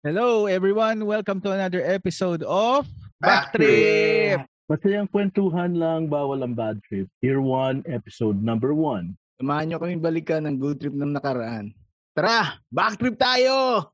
Hello everyone, welcome to another episode of Backtrip! Masayang kwentuhan lang, bawal ang bad trip. Year 1, episode number 1. Samahan nyo kami balikan ng good trip ng nakaraan. Tara, backtrip tayo!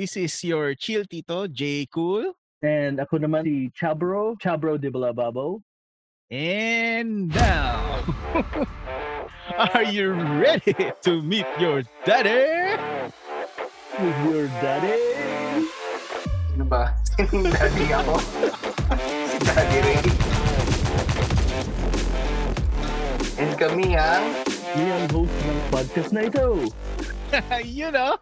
This is your chill tito, J Cool. And ako naman si Chabro, Chabro de Balababo. And now, are you ready to meet your daddy? With your daddy. Ano ba? Daddy ako. si Daddy Ray. And kami ang Kami ang host ng podcast na ito. you know?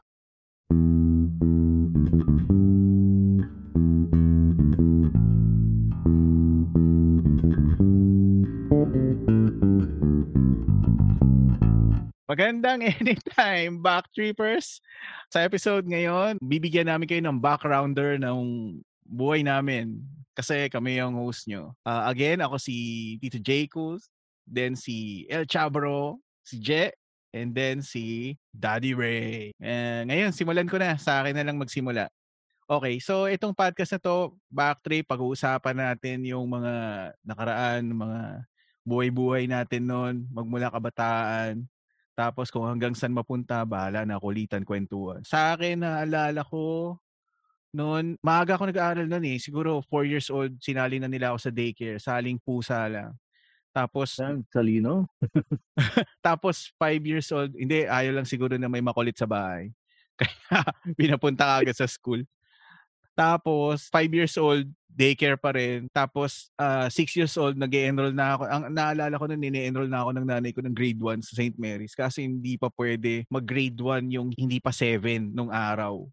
Magandang anytime, Backtrippers. Sa episode ngayon, bibigyan namin kayo ng backgrounder ng buhay namin. Kasi kami yung host nyo. Ah, again, ako si Tito J. Cool, then si El Chabro, si Je, and then si Daddy Ray. Eh, ngayon, simulan ko na. Sa akin na lang magsimula. Okay, so itong podcast na to, Backtrip, pag-uusapan natin yung mga nakaraan, mga buhay-buhay natin noon, magmula kabataan, tapos kung hanggang saan mapunta, bahala na kulitan, kwentuhan. Sa akin, naalala ko, noon, maaga ako nag-aaral noon eh. Siguro 4 years old, sinali na nila ako sa daycare, saling pusa lang. Tapos, Yan, Salino. tapos 5 years old, hindi, ayaw lang siguro na may makulit sa bahay. Kaya pinapunta ka agad sa school. Tapos, 5 years old, daycare pa rin. Tapos, 6 years old, nag enroll na ako. Ang naalala ko nun, nini-enroll na ako ng nanay ko ng grade 1 sa St. Mary's. Kasi hindi pa pwede mag-grade 1 yung hindi pa 7 nung araw.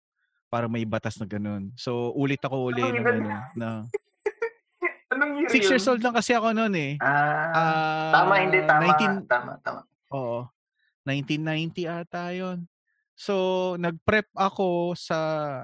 Para may batas na ganun. So, ulit ako uli ng ano, na... Anong year 6 yun? years old lang kasi ako noon eh. Ah, Ah, tama, hindi. Tama, 19 tama, tama. Oo. 1990 ata yon. So, nag-prep ako sa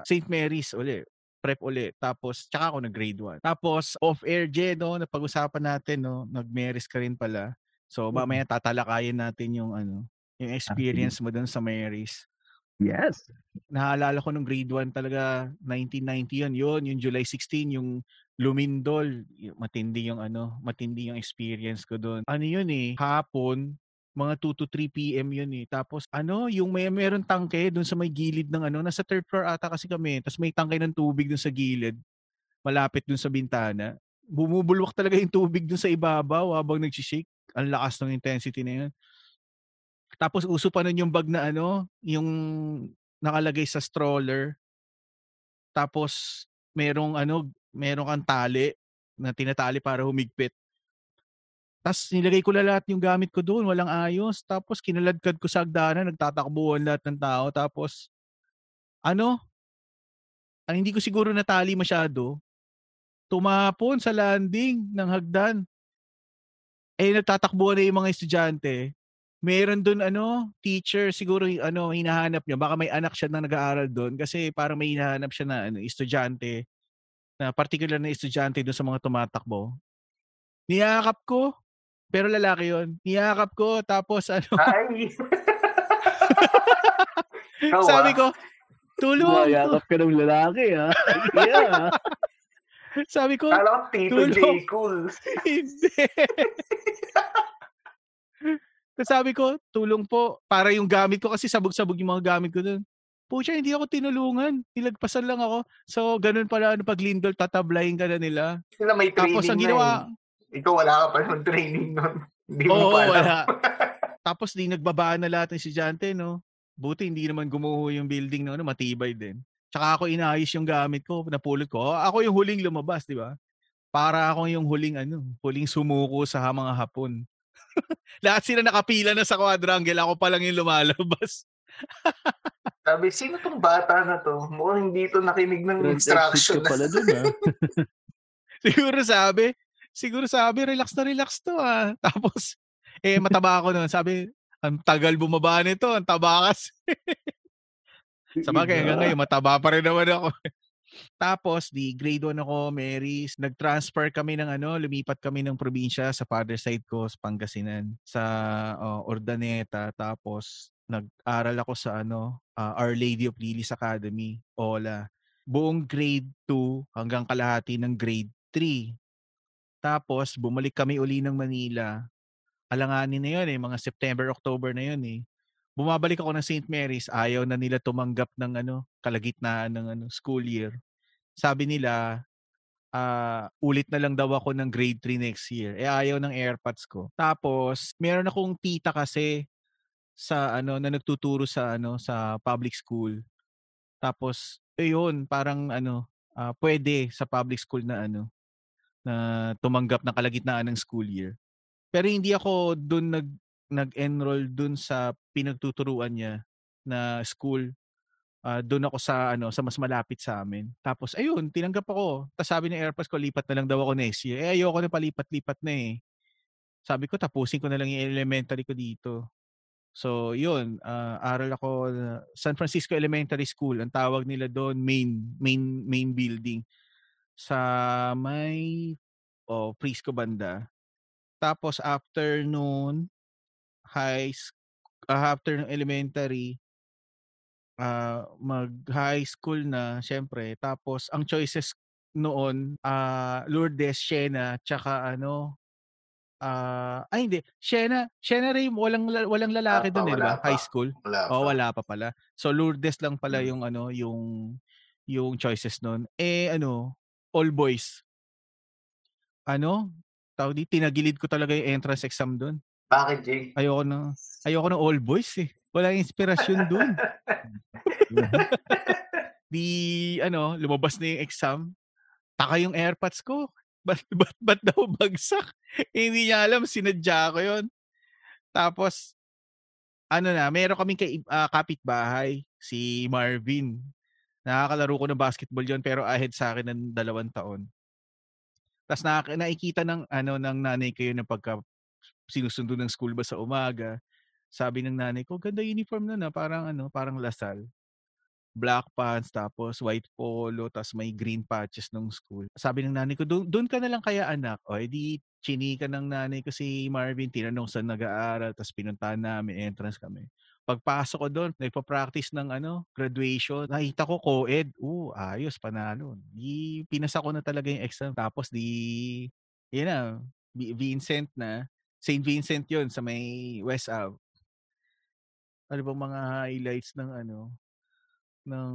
St. Mary's uli. Prep uli. Tapos, tsaka ako nag-grade 1. Tapos, off-air, Je, no, napag-usapan natin, no, nag-Mary's ka rin pala. So, Mm. mamaya tatalakayin natin yung, ano, yung experience mo dun sa Mary's. Yes. Naalala ko nung grade 1 talaga, 1990 yun. Yun, yung July 16, yung Lumindol. Matindi yung ano, matindi yung experience ko doon. Ano yun eh, hapon, mga 2 to 3 p.m. yun eh. Tapos ano, yung may meron tangke doon sa may gilid ng ano, nasa third floor ata kasi kami. Tapos may tangke ng tubig doon sa gilid, malapit doon sa bintana. Bumubulwak talaga yung tubig doon sa ibabaw habang nag-shake. Ang lakas ng intensity na yun. Tapos uso pa nun yung bag na ano, yung nakalagay sa stroller. Tapos merong ano, merong kang tali na tinatali para humigpit. Tapos nilagay ko na lahat yung gamit ko doon, walang ayos. Tapos kinaladkad ko sa hagdanan, nagtatakbuhan lahat ng tao. Tapos, ano, ang hindi ko siguro natali masyado, tumapon sa landing ng hagdan. Eh, nagtatakbuhan na yung mga estudyante. Meron doon ano, teacher, siguro ano, hinahanap niya. Baka may anak siya na nag-aaral doon kasi parang may hinahanap siya na ano, estudyante, na particular na estudyante doon sa mga tumatakbo. Niyakap ko, pero lalaki yon. Niyakap ko, tapos ano, Ay! Sabi ah. ko, tulong! Mayakap ka ng lalaki, ha? yeah. Sabi ko, ko Tito J. Tulong. Cool. Hindi. Tapos sabi ko, tulong po. Para yung gamit ko kasi sabog-sabog yung mga gamit ko doon. Pucha, hindi ako tinulungan. Nilagpasan lang ako. So, ganun pala, ano, pag lindol, tatablayin ka na nila. Sila may training Tapos ang na ginawa, eh. Ikaw wala ka pa ng training nun. Hindi mo oo, pa alam. wala. Tapos di nagbabaan na lahat ng estudyante, no? Buti hindi naman gumuho yung building na ano, matibay din. Tsaka ako inayos yung gamit ko, napulot ko. Ako yung huling lumabas, di ba? Para ako yung huling ano, huling sumuko sa mga hapon. Lahat sila nakapila na sa quadrangle, ako pa lang yung lumalabas. Sabi, sino tong bata na to? Mukhang hindi to nakinig ng instruction. ka pala dun, ha? siguro sabi, siguro sabi, relax na relax to ah. Tapos, eh, mataba ako noon. Sabi, ang tagal bumaba nito, ang taba kasi. Sa bagay, hanggang ngayon, mataba pa rin naman ako. Tapos di grade 1 ako, Mary's. Nag-transfer kami ng ano, lumipat kami ng probinsya sa father side ko sa Pangasinan, sa oh, Ordaneta. Tapos nag-aral ako sa ano, ah, Our Lady of Lilies Academy, OLA. Buong grade 2 hanggang kalahati ng grade 3. Tapos bumalik kami uli ng Manila. Alanganin na yun eh, mga September, October na yun eh. Bumabalik ako ng St. Mary's, ayaw na nila tumanggap ng ano, kalagitnaan ng ano, school year. Sabi nila, ah, ulit na lang daw ako ng grade 3 next year. Eh ayaw ng AirPods ko. Tapos, meron akong tita kasi sa ano na nagtuturo sa ano sa public school. Tapos, ayun, parang ano, ah, pwede sa public school na ano na tumanggap ng kalagitnaan ng school year. Pero hindi ako doon nag nag-enroll doon sa pinagtuturuan niya na school. Ah, doon ako sa ano sa mas malapit sa amin. Tapos ayun, tinanggap ako. Tapos sabi ng AirPods ko, lipat na lang daw ako next year. Eh ayoko na palipat-lipat na eh. Sabi ko, tapusin ko na lang yung elementary ko dito. So, yun, ah, aral ako na San Francisco Elementary School. Ang tawag nila doon, main main main building sa may oh, Frisco banda. Tapos after noon, high ah, after ng elementary, ah, mag-high school na syempre. Tapos ang choices noon, ah, Lourdes, Siena, tsaka ano, ah, ay hindi, Siena, Siena Ray, walang la- walang lalaki pa, doon eh, di wala ba? pa. High school. Wala Oh, wala pa pala. So Lourdes lang pala Mm. yung ano, yung yung choices noon. Eh ano, all boys. Ano? Tawag di, tinagilid ko talaga yung entrance exam doon. Bakit, Jay? Ayoko na ayoko ng all boys eh. Wala inspirasyon doon. Di ano, lumabas na yung exam. Taka yung AirPods ko. Ba't, ba't, ba't daw bagsak? Eh, hindi niya alam, sinadya ko yun. Tapos, ano na, meron kaming kay, ah, kapitbahay, si Marvin. Nakakalaro ko ng basketball yon pero ahead sa akin ng dalawang taon. Tapos nakaka- nakikita ng ano ng nanay ko yun pagka sinusundo ng school bus sa umaga. Sabi ng nanay ko, ganda uniform na na, parang ano, parang lasal. Black pants, tapos white polo, tapos may green patches ng school. Sabi ng nanay ko, doon ka na lang kaya anak. O edi chinika ng nanay ko si Marvin, tinanong saan nag-aaral, tapos pinuntahan namin, entrance kami. Pagpasok ko doon, nagpa-practice ng ano, graduation. Nakita ko co-ed. Oo, ayos, panalo. Di, pinasa ko na talaga yung exam. Tapos di, yun na, Vi- Vincent na. St. Vincent yun sa may West Ave. Ano bang mga highlights ng ano, ng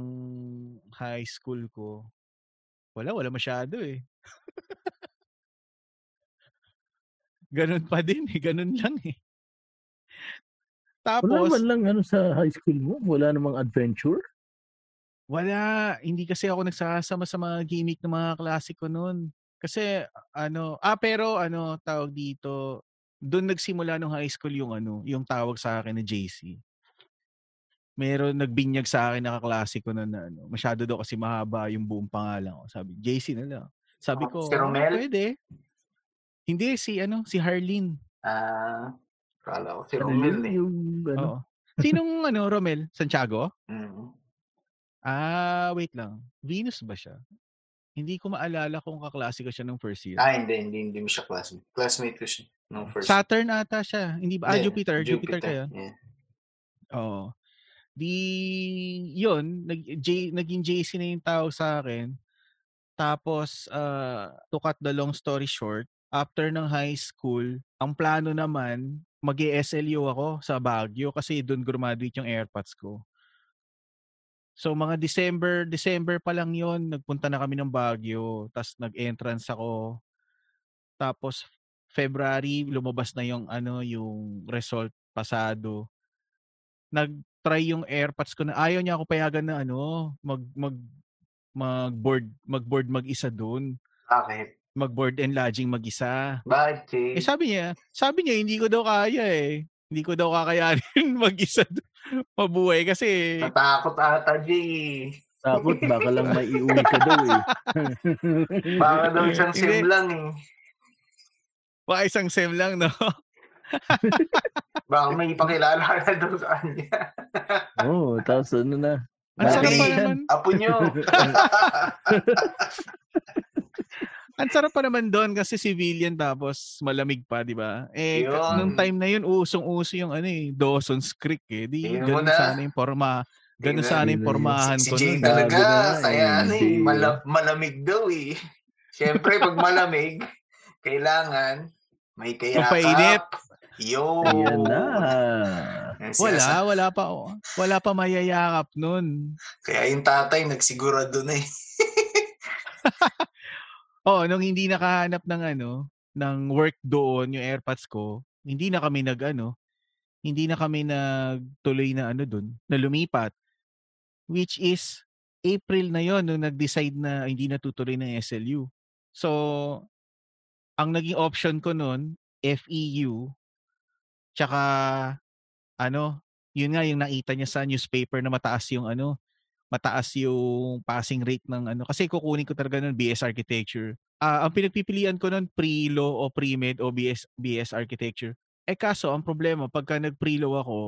high school ko? Wala, wala masyado eh. Ganun pa din eh, ganun lang eh. Wala Tapos, man lang ano sa high school mo? Wala namang adventure? Wala, hindi kasi ako nagsasama sa mga gimmick ng mga klase ko noon. Kasi ano, ah pero ano tawag dito, doon nagsimula nung high school yung ano, yung tawag sa akin na JC. Meron nagbinyag sa akin na kaklase ko na, na ano, masyado daw kasi mahaba yung buong pangalan ko. Sabi, JC na lang. Sabi Oh, ko, si Romel? "Ah, pwede. Hindi, si ano, si Harleen. Ah, kala ko si Ano Romel eh. Yung ano? Oo. Sinong ano, Romel? Santiago? Mm. Ah, wait lang. Venus ba siya? Hindi ko maalala kung kaklase ko siya nung first year. Ah, hindi, hindi, hindi mo siya classmate. Classmate ko siya nung first. Saturn ata siya. Hindi ba? Ah, Hindi, Jupiter. Jupiter, kayo. Yeah. Oo. Di, yun, nag, J, naging JC na yung tawag sa akin. Tapos, uh, to cut the long story short, after ng high school, ang plano naman, mag SLU ako sa Baguio kasi doon graduate yung AirPods ko. So mga December, December pa lang yon nagpunta na kami ng Baguio, tapos nag-entrance ako. Tapos February lumabas na yung ano, yung result pasado. Nag-try yung AirPods ko na ayaw niya ako payagan na ano, mag mag mag-board, mag-board mag-isa doon. Bakit? Mag-board and lodging mag-isa. Bakit? Eh sabi niya, sabi niya hindi ko daw kaya eh. Hindi ko daw kakayanin mag-isa. Mabuhay kasi Natakot ata, Jay. Takot, baka lang may iuwi ka daw eh. Baka daw isang Hindi. sim lang eh. baka isang sem lang, no? Baka may ipakilala ka na daw sa kanya. Oo, oh, tapos ano na, Ang sarap pa naman. Apo nyo. Ang sarap pa naman doon kasi civilian tapos malamig pa, di ba? Eh, Yun. nung time na yun, usong-uso yung ano eh, Dawson's Creek eh. Di, mo ganun na. sana yung forma. Ganun Tingnan. sana yung pormahan si ko Jay nun. talaga. Na, Kaya eh, ano eh, mala- malamig daw eh. Siyempre, pag malamig, kailangan may kayakap. Mapainit. Yo. Ayan na. Wala, wala pa. oh. Wala pa mayayakap nun. Kaya yung tatay nagsigurado na eh. Oh, nung hindi nakahanap ng ano, ng work doon, yung AirPods ko, hindi na kami nag ano, hindi na kami nagtuloy na ano doon, na lumipat. Which is April na yon nung nag-decide na hindi na tutuloy ng SLU. So, ang naging option ko noon, FEU, tsaka ano, yun nga yung nakita niya sa newspaper na mataas yung ano, mataas yung passing rate ng ano. Kasi kukunin ko talaga nun BS Architecture. Ah, ang pinagpipilian ko nun pre-law o pre-med o BS, BS Architecture. Eh kaso, ang problema, pagka nag-pre-law ako,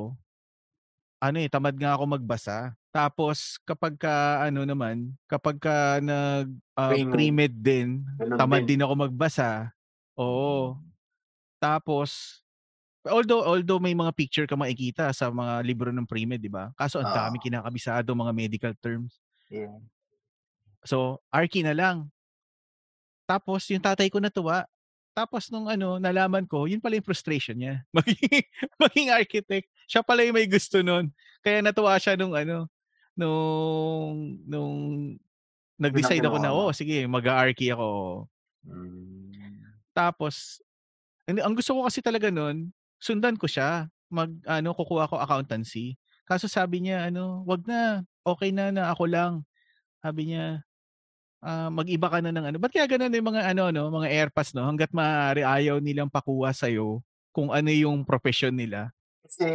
ano eh, tamad nga ako magbasa. Tapos, kapag ka, ano naman, kapag ka nag ah, Pre-med. din, tamad din. din ako magbasa. Oo. Tapos, although although may mga picture ka makikita sa mga libro ng pre-med, di ba? Kaso ang dami Oo. kinakabisado mga medical terms. Yeah. So, Arky na lang. Tapos, yung tatay ko natuwa. Tapos, nung ano, nalaman ko, yun pala yung frustration niya. Maging, maging architect. Siya pala yung may gusto nun. Kaya natuwa siya nung ano, nung, nung nag-decide ako na, oh, sige, mag-arky ako. Mm. Tapos, hindi, ang gusto ko kasi talaga nun, sundan ko siya. Mag, ano, kukuha ko accountancy. Kaso sabi niya, ano, wag na, okay na na ako lang. Sabi niya, ah, mag-iba ka na ng ano. Ba't kaya ganun yung mga ano, no, mga airpass, no? Hanggat maaari ayaw nilang pakuha sa'yo kung ano yung profession nila. Kasi,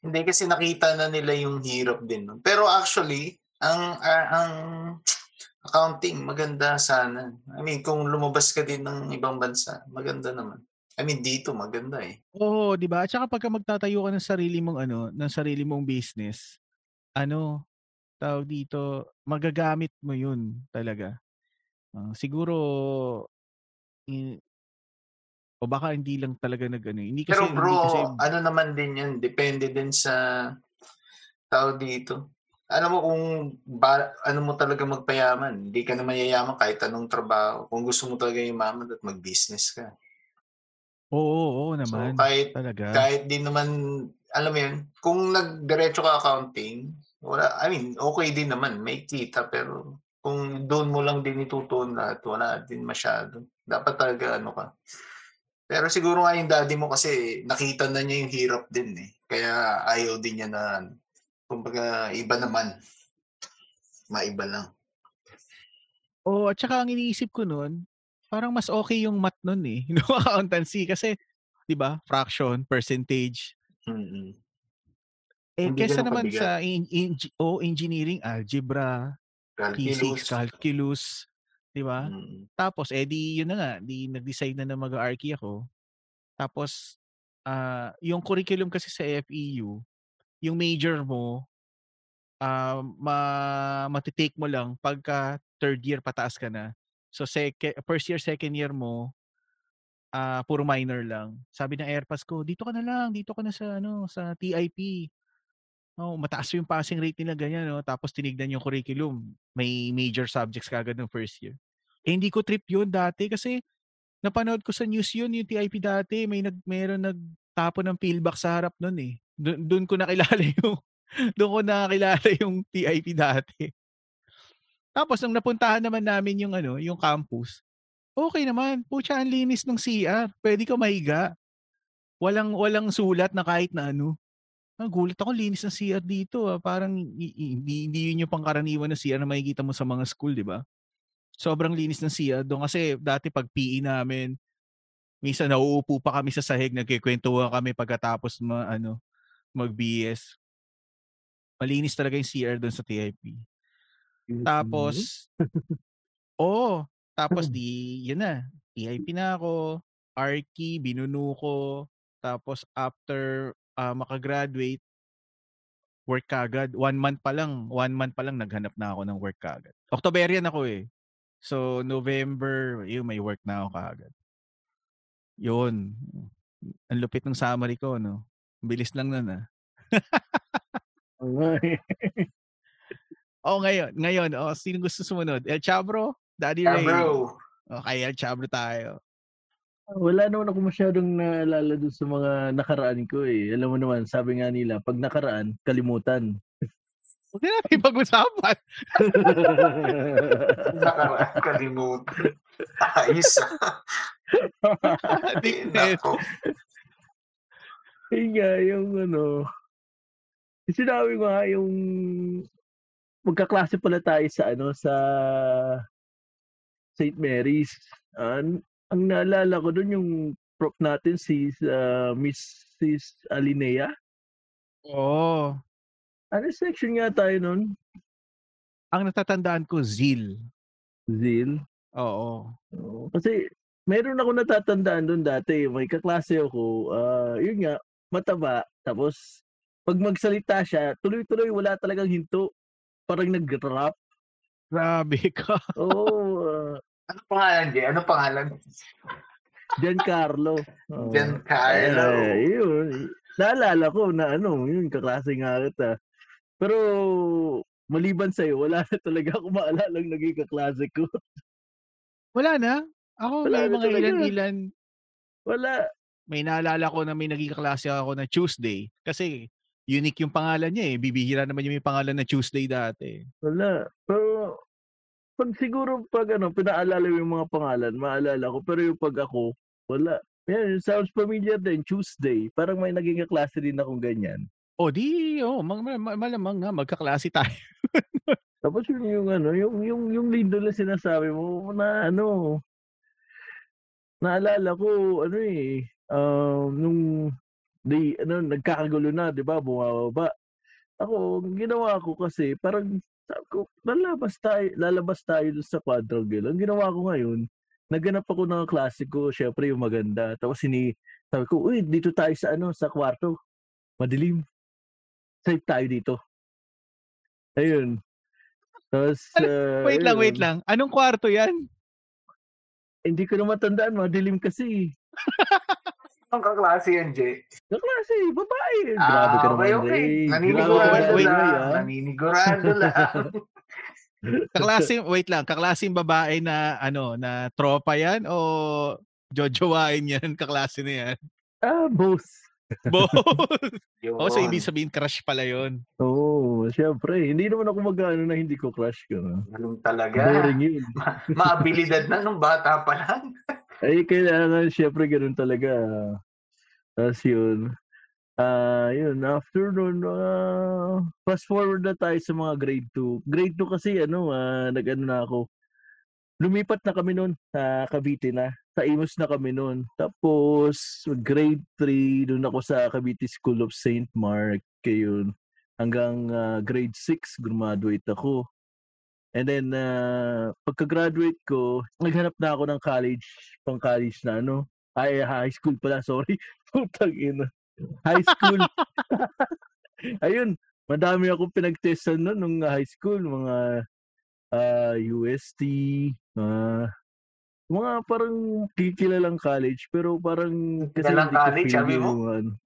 hindi kasi nakita na nila yung hirap din. No? Pero actually, ang ah, ang accounting, maganda sana. I mean, kung lumabas ka din ng ibang bansa, maganda naman. I mean, dito maganda eh. Oo, di ba? At saka pagka magtatayo ka ng sarili mong ano, ng sarili mong business, ano, tawag dito, magagamit mo yun talaga. Ah, siguro i- o baka hindi lang talaga nag ano, hindi kasi Pero bro, hindi kasi ano naman din yan, depende din sa tao dito. Alam mo kung ba, ano mo talaga magpayaman, hindi ka na mayayaman kahit anong trabaho. Kung gusto mo talaga yumaman at mag-business ka. Oo, oo, oo So naman. kahit talaga. kahit din naman, alam mo yun, kung nagdiretso ka accounting, wala, I mean, okay din naman, may kita, pero kung doon mo lang din itutuon lahat, wala din masyado. Dapat talaga ano ka. Pero siguro nga yung daddy mo kasi nakita na niya yung hirap din eh. Kaya ayaw din niya na, kumbaga, iba naman. Maiba lang. Oo, at saka ang iniisip ko noon, parang mas okay yung math noon eh, no accountancy kasi 'di ba? Fraction, percentage. Mm-mm. Eh Hindi kesa naman sa in, in, o engineering, algebra, physics, Calculus. calculus, 'di ba? Mm. Tapos eh di yun na nga, di nag-decide na na mag-archi ako. Tapos ah yung curriculum kasi sa FEU, yung major mo ah ma matitake mo lang pagka third year pataas ka na. So second first year, second year mo ah puro minor lang. Sabi ng airpass ko, dito ka na lang, dito ka na sa ano, sa TIP. Oh, mataas yung passing rate nila ganyan, no? Tapos tinignan yung curriculum. May major subjects kagad ng first year. Eh, hindi ko trip yun dati kasi napanood ko sa news yun, yung TIP dati, may nag meron nagtapon ng pillbox sa harap nun eh. Doon ko nakilala yung doon ko nakilala yung TIP dati. Tapos nung napuntahan naman namin yung ano, yung campus, okay naman. Pucha, ang linis ng CR. Pwede ka mahiga. Walang walang sulat na kahit na ano. Ang gulat ako, linis ng CR dito. Ah. Parang hindi, hindi yun yung pangkaraniwan na CR na makikita mo sa mga school, di ba? Sobrang linis ng CR doon. Kasi dati pag PE namin, minsan nauupo pa kami sa sahig, nagkikwentuhan kami pagkatapos ma, ano, mag-BS. Malinis talaga yung CR doon sa TIP. Tapos, oo. Tapos di, yun na. TIP na ako. Arky, binuno ko. Tapos after ah, makagraduate, work kagad. One month pa lang, one month pa lang naghanap na ako ng work kagad. Octoberian ako eh. So, November, yun, may work na ako kagad. Yun. Ang lupit ng summary ko, no? Bilis lang nun, ah. Oh, ngayon, ngayon, oh, sino gusto sumunod? El Chabro? Daddy Ah, Ray? bro. Okay, El Chabro tayo. Wala naman ako masyadong naalala dun sa mga nakaraan ko eh. Alam mo naman, sabi nga nila, pag nakaraan, kalimutan. Huwag na natin pag-usapan. Nakaraan, kalimutan. Ayos ah. Yun nga, yung ano, sinabi ko nga yung magkaklase pala tayo sa ano, sa St. Mary's. An ang naalala ko dun yung prof natin si uh, Mrs. Alinea. Oo. Ano section nga tayo nun? Ang natatandaan ko, Zeal. Zil. Oo. Oo. Kasi meron ako natatandaan doon dati. May kaklase ako. ah yun nga, mataba. Tapos, pag magsalita siya, tuloy-tuloy wala talagang hinto. Parang nag-rap. Grabe ka. Oo. ah, Ano pangalan, Jay? Ano pangalan? Giancarlo. Oo. Giancarlo. Eh, yun. Naalala ko na ano, yun, kaklase nga kita. Pero, maliban sa'yo, wala na talaga ako maalala ng naging kaklase ko. Wala na. Ako Wala may na mga ilan-ilan. Wala. May naalala ko na may naging kaklase ako na Tuesday. Kasi unique yung pangalan niya eh. Bibihira naman yung may pangalan na Tuesday dati. Wala. Pero, pag siguro pag ano, pinaalala yung mga pangalan, maalala ko. Pero yung pag ako, wala. Yan, sounds familiar din. Tuesday. Parang may naging kaklase din akong ganyan. O di, oh, ma- ma- ma- malamang nga, magkaklase tayo. Tapos yun yung ano, yung, yung, yung lindo na sinasabi mo na ano, naalala ko, ano eh, um, nung, di, ano, nagkakagulo na, di ba, bumababa. Ako, ang ginawa ko kasi, parang, sabi ko, lalabas tayo, lalabas tayo dun sa quadrangle. Ang ginawa ko ngayon, naghanap ako ng klase ko, syempre yung maganda. Tapos sini, sabi ko, uy, dito tayo sa ano, sa kwarto. Madilim. Safe tayo dito. Ayun. Tapos, ah, wait lang, wait lang. Anong kwarto yan? Hindi ko na matandaan, madilim kasi. Anong kaklase yan, Jay? Kaklase, babae. Grabe ka Ah, okay, naman, okay. Grabe ka Naninigurado wait, naman, wait. Lang. ah. Naninigurado lang. Kaklase, wait lang. Kaklaseng babae na, ano, na tropa yan o jojowain yan? Kaklase na yan? Ah, both. Both. Yun. o, so ibig sabihin crush pala yon. Oo, oh, syempre. Hindi naman ako mag-ano na hindi ko crush ka. Ganun talaga. Boring yun. Maabilidad na nung bata pa lang. Ay, kailangan, syempre, ganun talaga. Tapos yun. Ah, yun, after nun, ah, fast forward na tayo sa mga grade 2. Grade 2 kasi, ano, ah, nag-ano na ako. Lumipat na kami nun sa Cavite na. Sa Imus na kami nun. Tapos, grade 3, dun ako sa Cavite School of St. Mark. Kayun. Hanggang ah, grade 6, graduate ako. And then, uh, pagka-graduate ko, naghanap na ako ng college, pang college na ano. Ay, high school pala, sorry. Putang ina. High school. Ayun, madami akong pinag-testan nun nung high school. Mga ah, UST, mga mga parang kikilalang college, pero parang kasi Kilalang college, sabi mo? ano,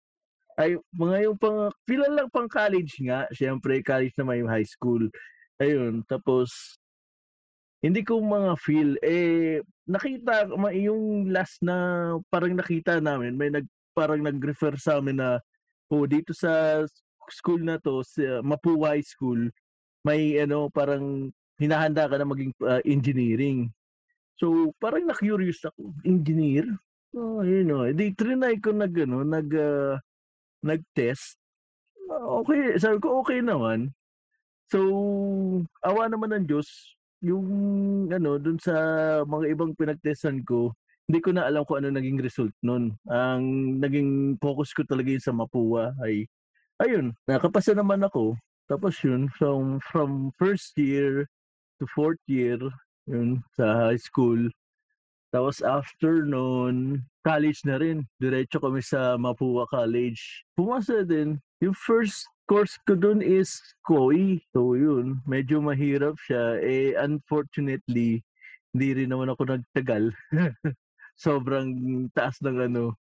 ay, mga yung pang, kilalang pang college nga. Siyempre, college na may high school. Ayun, tapos, hindi ko mga feel, eh, nakita, yung last na parang nakita namin, may nag, parang nag-refer sa amin na, oh, dito sa school na to, sa Mapua High School, may ano, parang hinahanda ka na maging uh, engineering. So, parang na-curious ako, engineer? Oh, yun o. Di, trinay ko nag, ano, nag, ah, nag-test. Ah, Okay, sabi ko, okay naman. So, awa naman ng Diyos, yung ano, dun sa mga ibang pinagtestan ko, hindi ko na alam kung ano naging result nun. Ang naging focus ko talaga yun sa Mapua ay, ayun, nakapasa naman ako. Tapos yun, from, from first year to fourth year, yun, sa high school. Tapos after nun, college na rin. Diretso kami sa Mapua College. Pumasa din. Yung first course ko dun is KOI. So yun, medyo mahirap siya. Eh, unfortunately, hindi rin naman ako nagtagal. Sobrang taas ng ano,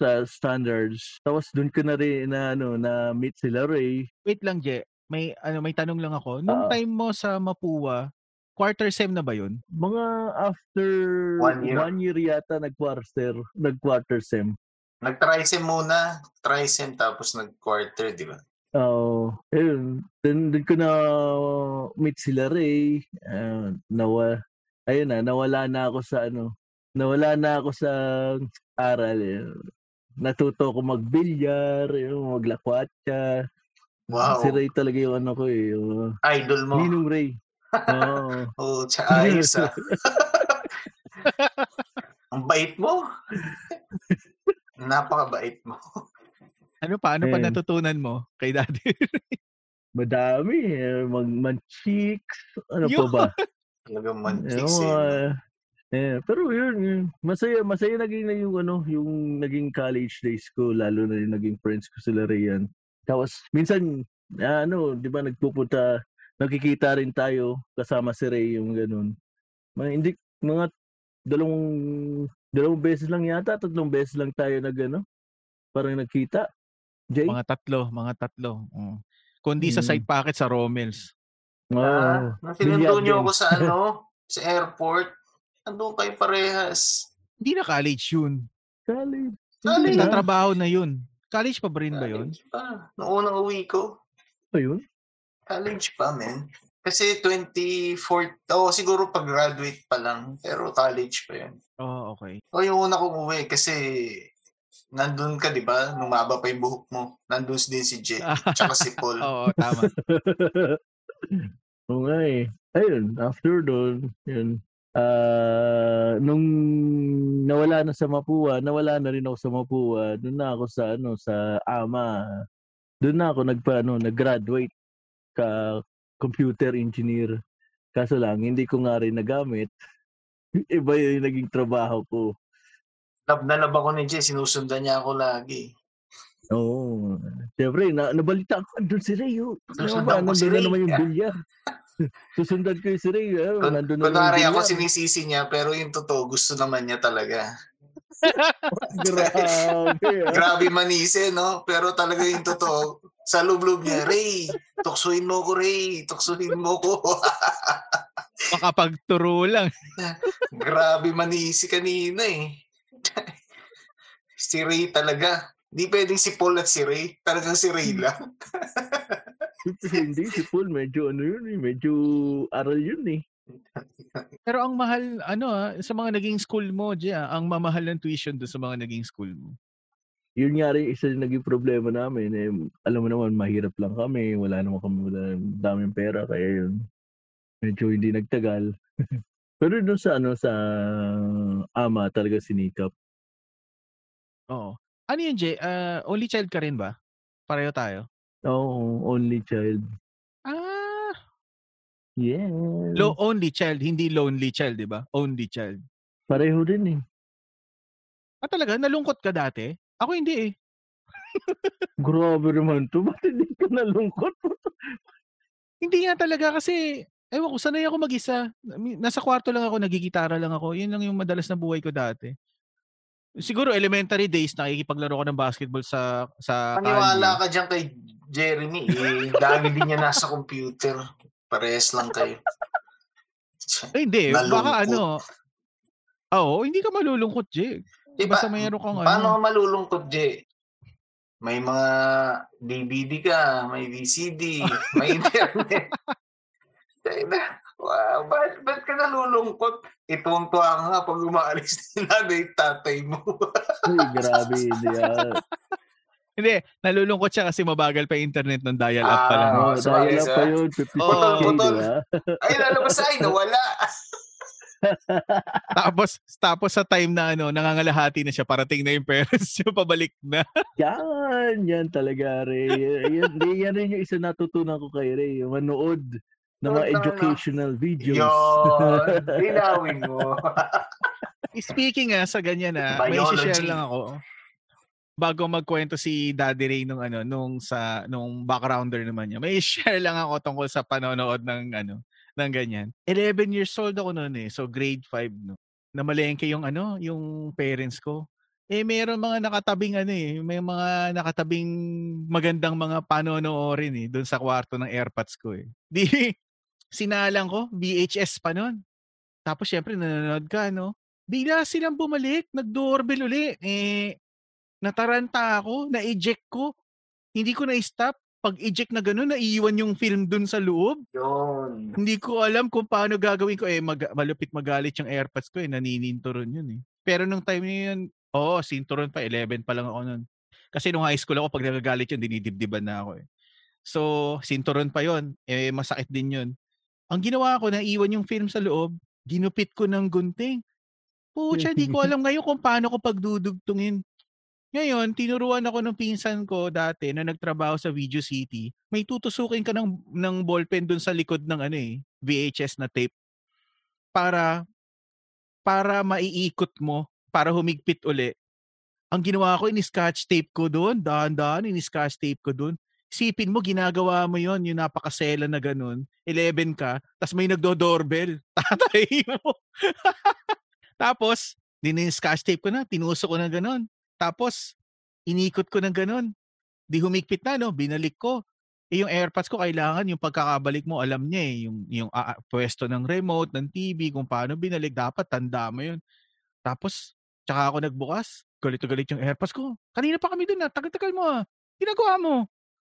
sa standards. Tapos dun ko na rin na ano na meet sila Ray. Wait lang, Je. May ano may tanong lang ako. Nung Oo. time mo sa Mapua, quarter sem na ba 'yun? Mga after One year. one year yata nag-quarter, nag-quarter sem. Nag-trisem muna. Trisem tapos nag-quarter, di ba? Oo. ayun. Then, doon ko na meet sila Ray. Uh, nawa, ayun na, nawala na ako sa ano, nawala na ako sa aral. Eh. Natuto ko magbilyar, yung maglakwatsa. Wow. Si Ray talaga yung ano ko eh. Yung, Idol mo. Ninong Ray. Oo. Oo, tsaka ayos ah. Ang bait mo. Napakabait mo. Ano pa? Ano pa natutunan mo kay daddy? Madami. eh. Mag man-cheeks. Ano pa Yun. ba? Talagang manchicks eh. eh, pero yun, yun, masaya, masaya naging na yung ano, yung naging college days ko, lalo na yung naging friends ko sila Rayan. Tapos, minsan, ano, di ba, nagpupunta, nakikita rin tayo, kasama si Ray, yung ganun. Mga, hindi, mga dalawang, dalawang beses lang yata, tatlong beses lang tayo nag, ano, parang nagkita. Jay? mga tatlo, mga tatlo. Mm. Kundi sa Mm. side pocket sa Rommel's. Ah, Ah, sinundo din. ako sa ano, sa airport. Andun kayo parehas. Hindi na college 'yun. college. College. Hindi na. Nagtatrabaho na 'yun. College pa ba rin ba 'yun? College pa. Noong unang uwi ko, Ayun. college pa, men. Kasi 24, oh, siguro pag-graduate pa lang, pero college pa yun. Oh, okay. O yung una kong uwi, kasi nandun ka, di ba? Numaba pa yung buhok mo. Nandun din si Jay, tsaka si Paul. Oo, tama. Oo nga eh. Ayun, after doon, yun. Ah, nung nawala na sa Mapua, nawala na rin ako sa Mapua. Doon na ako sa ano sa AMA. Doon na ako nagpa ano, nag-graduate ka computer engineer. Kaso lang hindi ko nga rin nagamit. Iba yung naging trabaho ko. Love na love ako ni Jay, sinusundan niya ako lagi. Oo. Siyempre, na, nabalita ko, andun si Ray. Oh. Susundan Ano ba, ko si nandun na Ray. naman yung bilyar. Susundan ko yung si Ray. Oh, Kun- nandun na Kunwari yung ako sinisisi niya, pero yung totoo, gusto naman niya talaga. Grabe. ah. Grabe manise, no? Pero talaga yung totoo, sa loob-loob niya, Ray, tuksuin mo ko, Ray, tuksuin mo ko. Makapagturo lang. Grabe manisi kanina eh. si Ray talaga. Di pwedeng si Paul at si Ray. Talagang si Ray lang. Hindi, si Paul medyo ano yun eh. Medyo aral yun eh. Pero ang mahal, ano ah, sa mga naging school mo, Jay, ah, ang mamahal ng tuition doon sa mga naging school mo. Yun nga rin isa yung naging problema namin. Eh, alam mo naman, mahirap lang kami. Wala naman kami wala daming pera. Kaya yun, medyo hindi nagtagal. Pero doon sa ano sa ama talaga sinikap. Oo. Ano yun, Jay? Ah, only child ka rin ba? Pareho tayo. Oo, only child. Ah, Yeah. lo only child, hindi lonely child, di ba? Only child. Pareho din eh. Ah, talaga? Nalungkot ka dati? Ako hindi eh. Grabe naman to. Ba't hindi ka nalungkot? Hindi nga talaga kasi, ewan ko, sanay ako mag-isa. Nasa kwarto lang ako, nagigitara lang ako. Yun lang yung madalas na buhay ko dati. Siguro elementary days, nakikipaglaro ko ng basketball sa sa Paniwala ka dyan kay Jeremy. Eh, dami din niya nasa computer. Parehas lang kayo. Eh, hindi. Baka Nalungkot. ano. Oo, hindi ka malulungkot, Jay. Diba, Basta mayroon kang paano ano. ka malulungkot, Jay? May mga DVD ka, may VCD, may internet. Na, wow, ba't, ba't ka nalulungkot? Ituwang tuwa ka nga pag umaalis na nanay tatay mo. Ay, grabe. Hindi ah. Hindi, nalulungkot siya kasi mabagal pa yung internet ng dial-up pa lang. Ah, Oh, lang sir. pa yun. 56K, Oo, di putol. Ay, lalabas ay, nawala. Tapos, tapos sa time na ano, nangangalahati na siya, parating na yung parents niya, pabalik na. Yan, yan talaga, Ray. Yan, yan rin yung isa natutunan ko kay Ray. Yung manood ng mga educational videos. Yun, linawin mo. Speaking nga sa ganyan na, may Biology. share lang ako. bago magkwento si Daddy Ray nung ano nung sa nung backgrounder naman niya. May share lang ako tungkol sa panonood ng ano ng ganyan. 11 years old ako noon eh. So grade 5 no. Namalengke yung ano, yung parents ko. Eh meron mga nakatabing ano eh, may mga nakatabing magandang mga panonoorin eh doon sa kwarto ng AirPods ko eh. Di sinalang ko, VHS pa noon. Tapos syempre nanonood ka no. Bigla silang bumalik, nag-doorbell uli. Eh nataranta ako, na-eject ko. Hindi ko na-stop. Pag eject na gano'n, naiiwan yung film dun sa loob. Yun. Hindi ko alam kung paano gagawin ko. Eh, mag- malupit magalit yung AirPods ko eh. Nanininturon yun eh. Pero nung time na yun, oo, oh, sinturon pa. 11 pa lang ako nun. Kasi nung high school ako, pag nagagalit yun, dinidibdiban na ako eh. So, sinturon pa yon Eh, masakit din yun. Ang ginawa ko, naiwan yung film sa loob, ginupit ko ng gunting. Pucha, di ko alam ngayon kung paano ko pagdudugtungin. Ngayon, tinuruan ako ng pinsan ko dati na nagtrabaho sa Video City. May tutusukin ka ng, ng ballpen dun sa likod ng ano eh, VHS na tape para para maiikot mo, para humigpit uli. Ang ginawa ko, in-scotch tape ko doon, dahan-dahan, in-scotch tape ko doon. Sipin mo, ginagawa mo yon yung napakasela na ganun. 11 ka, tapos may nagdo-doorbell. Tatay mo. tapos, din-scotch tape ko na, tinusok ko na ganun. Tapos, inikot ko ng ganun. Di humigpit na, no? Binalik ko. Eh, yung AirPods ko, kailangan yung pagkakabalik mo, alam niya eh. Yung, yung uh, pwesto ng remote, ng TV, kung paano binalik, dapat tanda mo yun. Tapos, tsaka ako nagbukas, galit galit yung AirPods ko. Kanina pa kami dun ah. tagal-tagal mo ah. Ginagawa mo.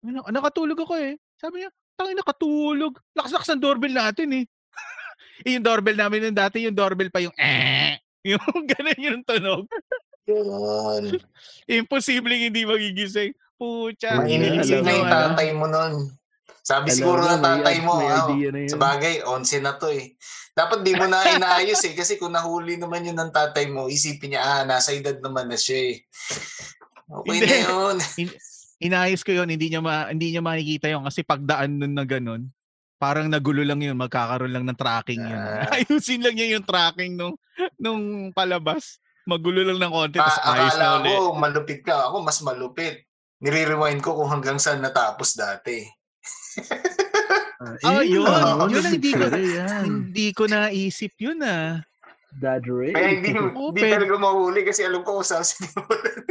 Nakatulog ako eh. Sabi niya, tangin nakatulog. Lakas-lakas ng doorbell natin eh. eh yung doorbell namin nung dati, yung doorbell pa yung eh. Yung ganun yung tunog. Yun. Imposibleng hindi magigising. Pucha. Mainilisip na yung tatay mo nun. Sabi Alam siguro ng tatay mo, ah, sa bagay, 11 na to eh. Dapat di mo na inaayos eh, kasi kung nahuli naman yun ng tatay mo, isipin niya, ah, nasa edad naman na siya eh. Okay na yun. Inayos ko yun, hindi niya, ma, hindi niya makikita yun kasi pagdaan nun na ganun, parang nagulo lang yun, magkakaroon lang ng tracking yun. Uh, Ayusin lang niya yung tracking nung, nung palabas magulo lang ng konti, tapos ah, ayos na ulit. ko, malupit ka. Ako, mas malupit. Nire-rewind ko kung hanggang saan natapos dati. Ah, oh, yun. Uh, yun ang hindi ko, hindi ko naisip yun ah. Dad Ray. Kaya hindi, oh, hindi talaga mahuli kasi alam ko kung saan sinimulan.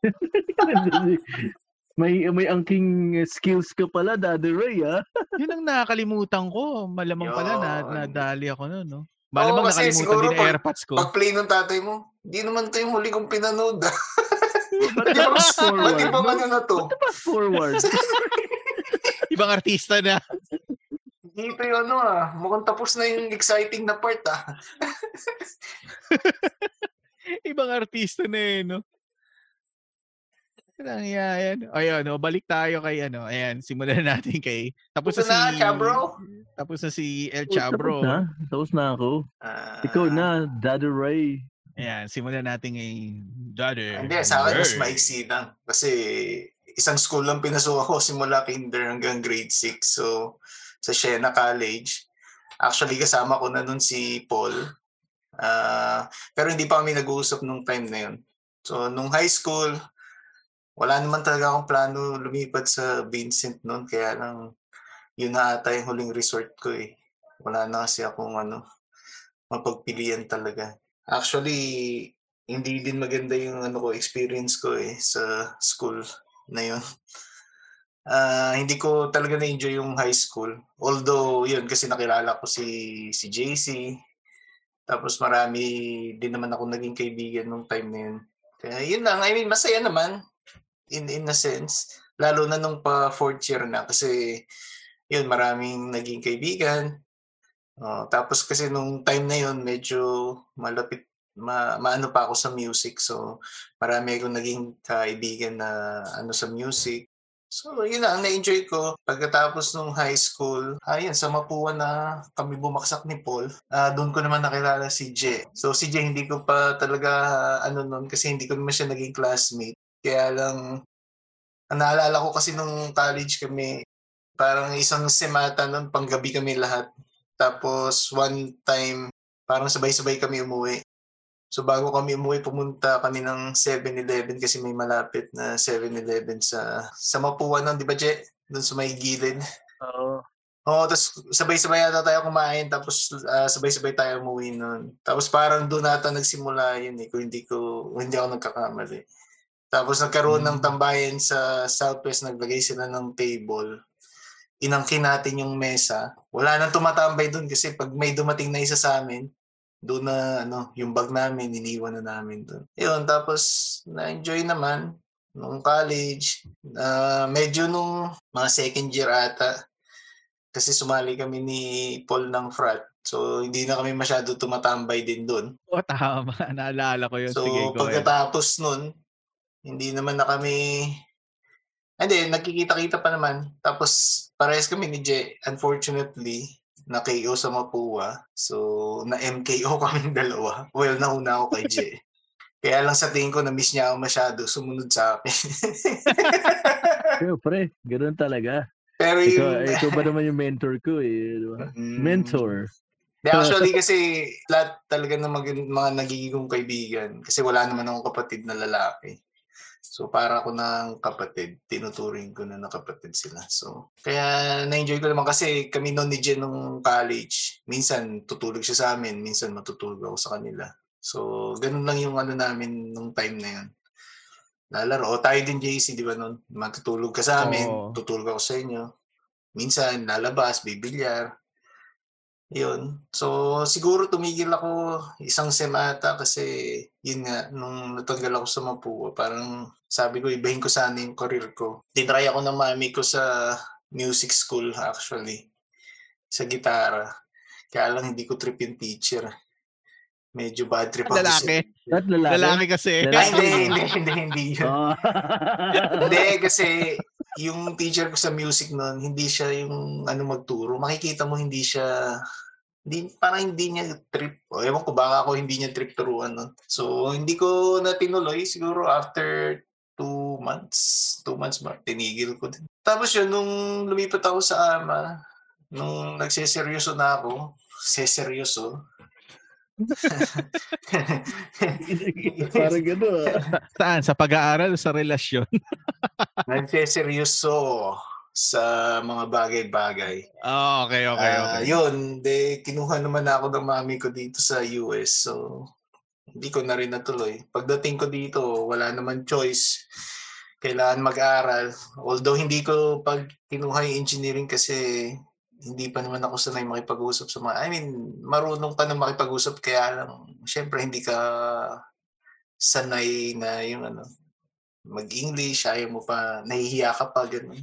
may may angking skills ka pala, Daddy Ray, ah. Yun ang nakakalimutan ko. Malamang Yun. pala na nadali ako noon, no? Malamang Oo, kasi siguro din pag, AirPods ko. Pag play ng tatay mo, hindi naman ito yung huli kong pinanood. Ba't di fast forward? Ba't ibang ano na to? Ba't fast forward? Ibang artista na. Dito yung ano ah, mukhang tapos na yung exciting na part ah. Ibang artista na eh, no? Nangyayari. Ayun, no, balik tayo kay ano. Ayan, simulan natin kay tapos na, na si Chabro. Tapos na si El Chabro. Tapos na, tapos na ako. Uh, Ikaw na, Daddy Ray. Ayan, simulan natin kay Daddy. Hindi, sa akin mas maiksi lang. Kasi isang school lang pinasok ako simula kinder hanggang grade 6. So, sa Siena College. Actually, kasama ko na nun si Paul. Uh, pero hindi pa kami nag-uusap nung time na yun. So, nung high school, wala naman talaga akong plano lumipat sa Vincent noon kaya lang yun na ata yung huling resort ko eh. Wala na kasi akong ano, mapagpilian talaga. Actually, hindi din maganda yung ano ko experience ko eh sa school na yun. Uh, hindi ko talaga na-enjoy yung high school. Although, yun, kasi nakilala ko si, si JC. Tapos marami din naman ako naging kaibigan nung time na yun. Kaya yun lang. I mean, masaya naman in in a sense lalo na nung pa fourth year na kasi yun maraming naging kaibigan uh, tapos kasi nung time na yun medyo malapit ma, maano pa ako sa music so marami akong naging kaibigan na ano sa music So, yun ang na-enjoy ko. Pagkatapos nung high school, ayun, sa Mapua na kami bumaksak ni Paul, uh, doon ko naman nakilala si Jay. So, si Jay hindi ko pa talaga, ano nun, kasi hindi ko naman siya naging classmate. Kaya lang, ang naalala ko kasi nung college kami, parang isang semata nun, panggabi kami lahat. Tapos one time, parang sabay-sabay kami umuwi. So bago kami umuwi, pumunta kami ng 7-Eleven kasi may malapit na 7-Eleven sa sa Mapua nun, di ba, Je? Doon sa may gilid. Oo. Oo, tapos sabay-sabay yata tayo kumain, tapos ah, sabay-sabay tayo umuwi nun. Tapos parang doon nata nagsimula yun eh, kung hindi ko, hindi ako nagkakamali. Tapos nagkaroon ng tambayan sa Southwest, naglagay sila ng table. Inangkin natin yung mesa. Wala nang tumatambay doon kasi pag may dumating na isa sa amin, doon na ano, yung bag namin, iniwan na namin doon. Yun, tapos na-enjoy naman nung college. Ah, medyo nung mga second year ata, kasi sumali kami ni Paul ng frat. So, hindi na kami masyado tumatambay din doon. O tama, naalala ko yun. So, Sige, pagkatapos nun, hindi naman na kami... Hindi, nagkikita-kita pa naman. Tapos, parehas kami ni Jay. Unfortunately, na KO sa Mapua. So, na MKO kami dalawa. Well, nauna ako kay Jay. Kaya lang sa tingin ko, na-miss niya ako masyado. Sumunod sa akin. Siyempre, ganoon talaga. Pero Ikaw, yung... ikaw ba naman yung mentor ko eh. di ba? Mm. Mentor. Di, actually kasi lahat talaga ng mga, mga nagiging kaibigan kasi wala naman akong kapatid na lalaki. So para ako ng kapatid, tinuturing ko na na kapatid sila. So kaya na-enjoy ko naman kasi kami noon ni Jen nung college. Minsan tutulog siya sa amin, minsan matutulog ako sa kanila. So ganun lang yung ano namin nung time na yun. Lalaro. O tayo din JC, di ba nun? Matutulog ka sa amin, Oo. tutulog ako sa inyo. Minsan lalabas, bibilyar. Yun. So, siguro tumigil ako isang semata kasi yun nga, nung natanggal ako sa Mapua, parang sabi ko, ibahin ko sana yung career ko. Tinry ako ng mami ko sa music school actually, sa gitara. Kaya lang hindi ko trip yung teacher. Medyo bad trip ako. Lalaki. At lalaki. Lalaki kasi. Ay, Lalaki. hindi, hindi, hindi, hindi yun. Oh. Hindi, kasi yung teacher ko sa music noon, hindi siya yung ano magturo. Makikita mo hindi siya hindi, parang hindi niya trip. O, ewan ko, baka ako hindi niya trip turuan nun. So, hindi ko na tinuloy. Siguro after two months, two months ba, tinigil ko din. Tapos yun, nung lumipat ako sa AMA, nung nagseseryoso na ako, seseryoso, Parang gano'n. ah. Saan? Sa pag-aaral o sa relasyon? nagseseryoso sa mga bagay-bagay. Oh, okay, okay, Ah, okay. yun, de, kinuha naman ako ng mami ko dito sa US. So, hindi ko na rin natuloy. Pagdating ko dito, wala naman choice. Kailangan mag-aral. Although hindi ko pag kinuha yung engineering kasi hindi pa naman ako sanay makipag-usap sa mga, I mean, marunong ka na makipag-usap kaya lang, syempre hindi ka sanay na yung ano, mag-English, ayaw mo pa, nahihiya ka pa, ganun.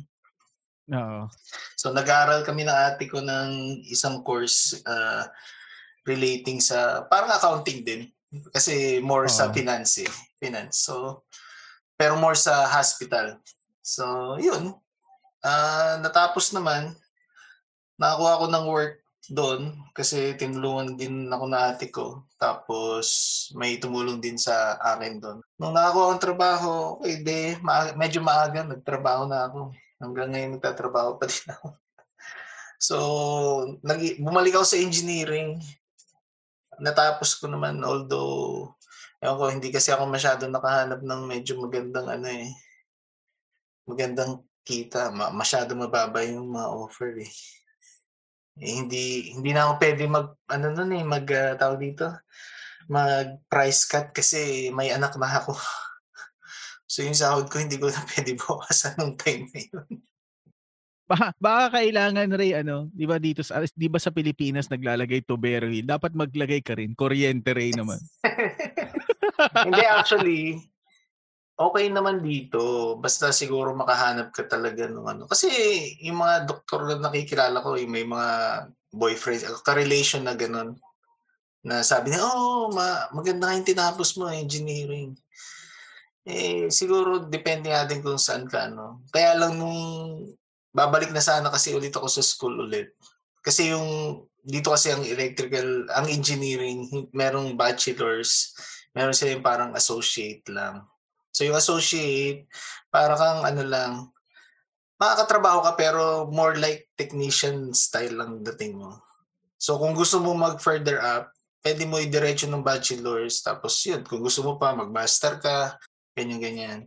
Oo. So nag-aaral kami ng ate ko ng isang course uh, relating sa parang accounting din kasi more sa Oo. finance eh. Finance. So pero more sa hospital. So yun. Ah, natapos naman nakakuha ako ng work doon kasi tinulungan din ako na ate ko. Tapos may tumulong din sa akin doon. Nung nakakuha akong trabaho, okay, de, ma- medyo maaga nagtrabaho na ako. Hanggang ngayon nagtatrabaho pa din ako. So, nag bumalik ako sa engineering. Natapos ko naman although ewan ko, hindi kasi ako masyado nakahanap ng medyo magandang ano eh. Magandang kita. Ma- masyado mababa yung mga offer eh. Eh, hindi hindi na ako pwede mag ano nun eh mag ah, tawag dito mag price cut kasi may anak na ako. So yung sahod ko hindi ko na pwede bawasan nung time na yun. Baka, baka kailangan rin ano, 'di ba dito sa 'di ba sa Pilipinas naglalagay tubero? Dapat maglagay ka rin kuryente rin naman. Hindi actually, okay naman dito. Basta siguro makahanap ka talaga ng ano. Kasi yung mga doktor na nakikilala ko, yung may mga boyfriend, ka-relation na ganun. Na sabi niya, oh, ma maganda nga yung tinapos mo, engineering. Eh, siguro depende nga din kung saan ka, ano. Kaya lang nung babalik na sana kasi ulit ako sa school ulit. Kasi yung dito kasi ang electrical, ang engineering, merong bachelors, meron silang parang associate lang. So yung associate, para kang ano lang, makakatrabaho ka pero more like technician style lang dating mo. So kung gusto mo mag further up, pwede mo idiretso ng bachelor's tapos yun, kung gusto mo pa mag-master ka, ganyan ganyan.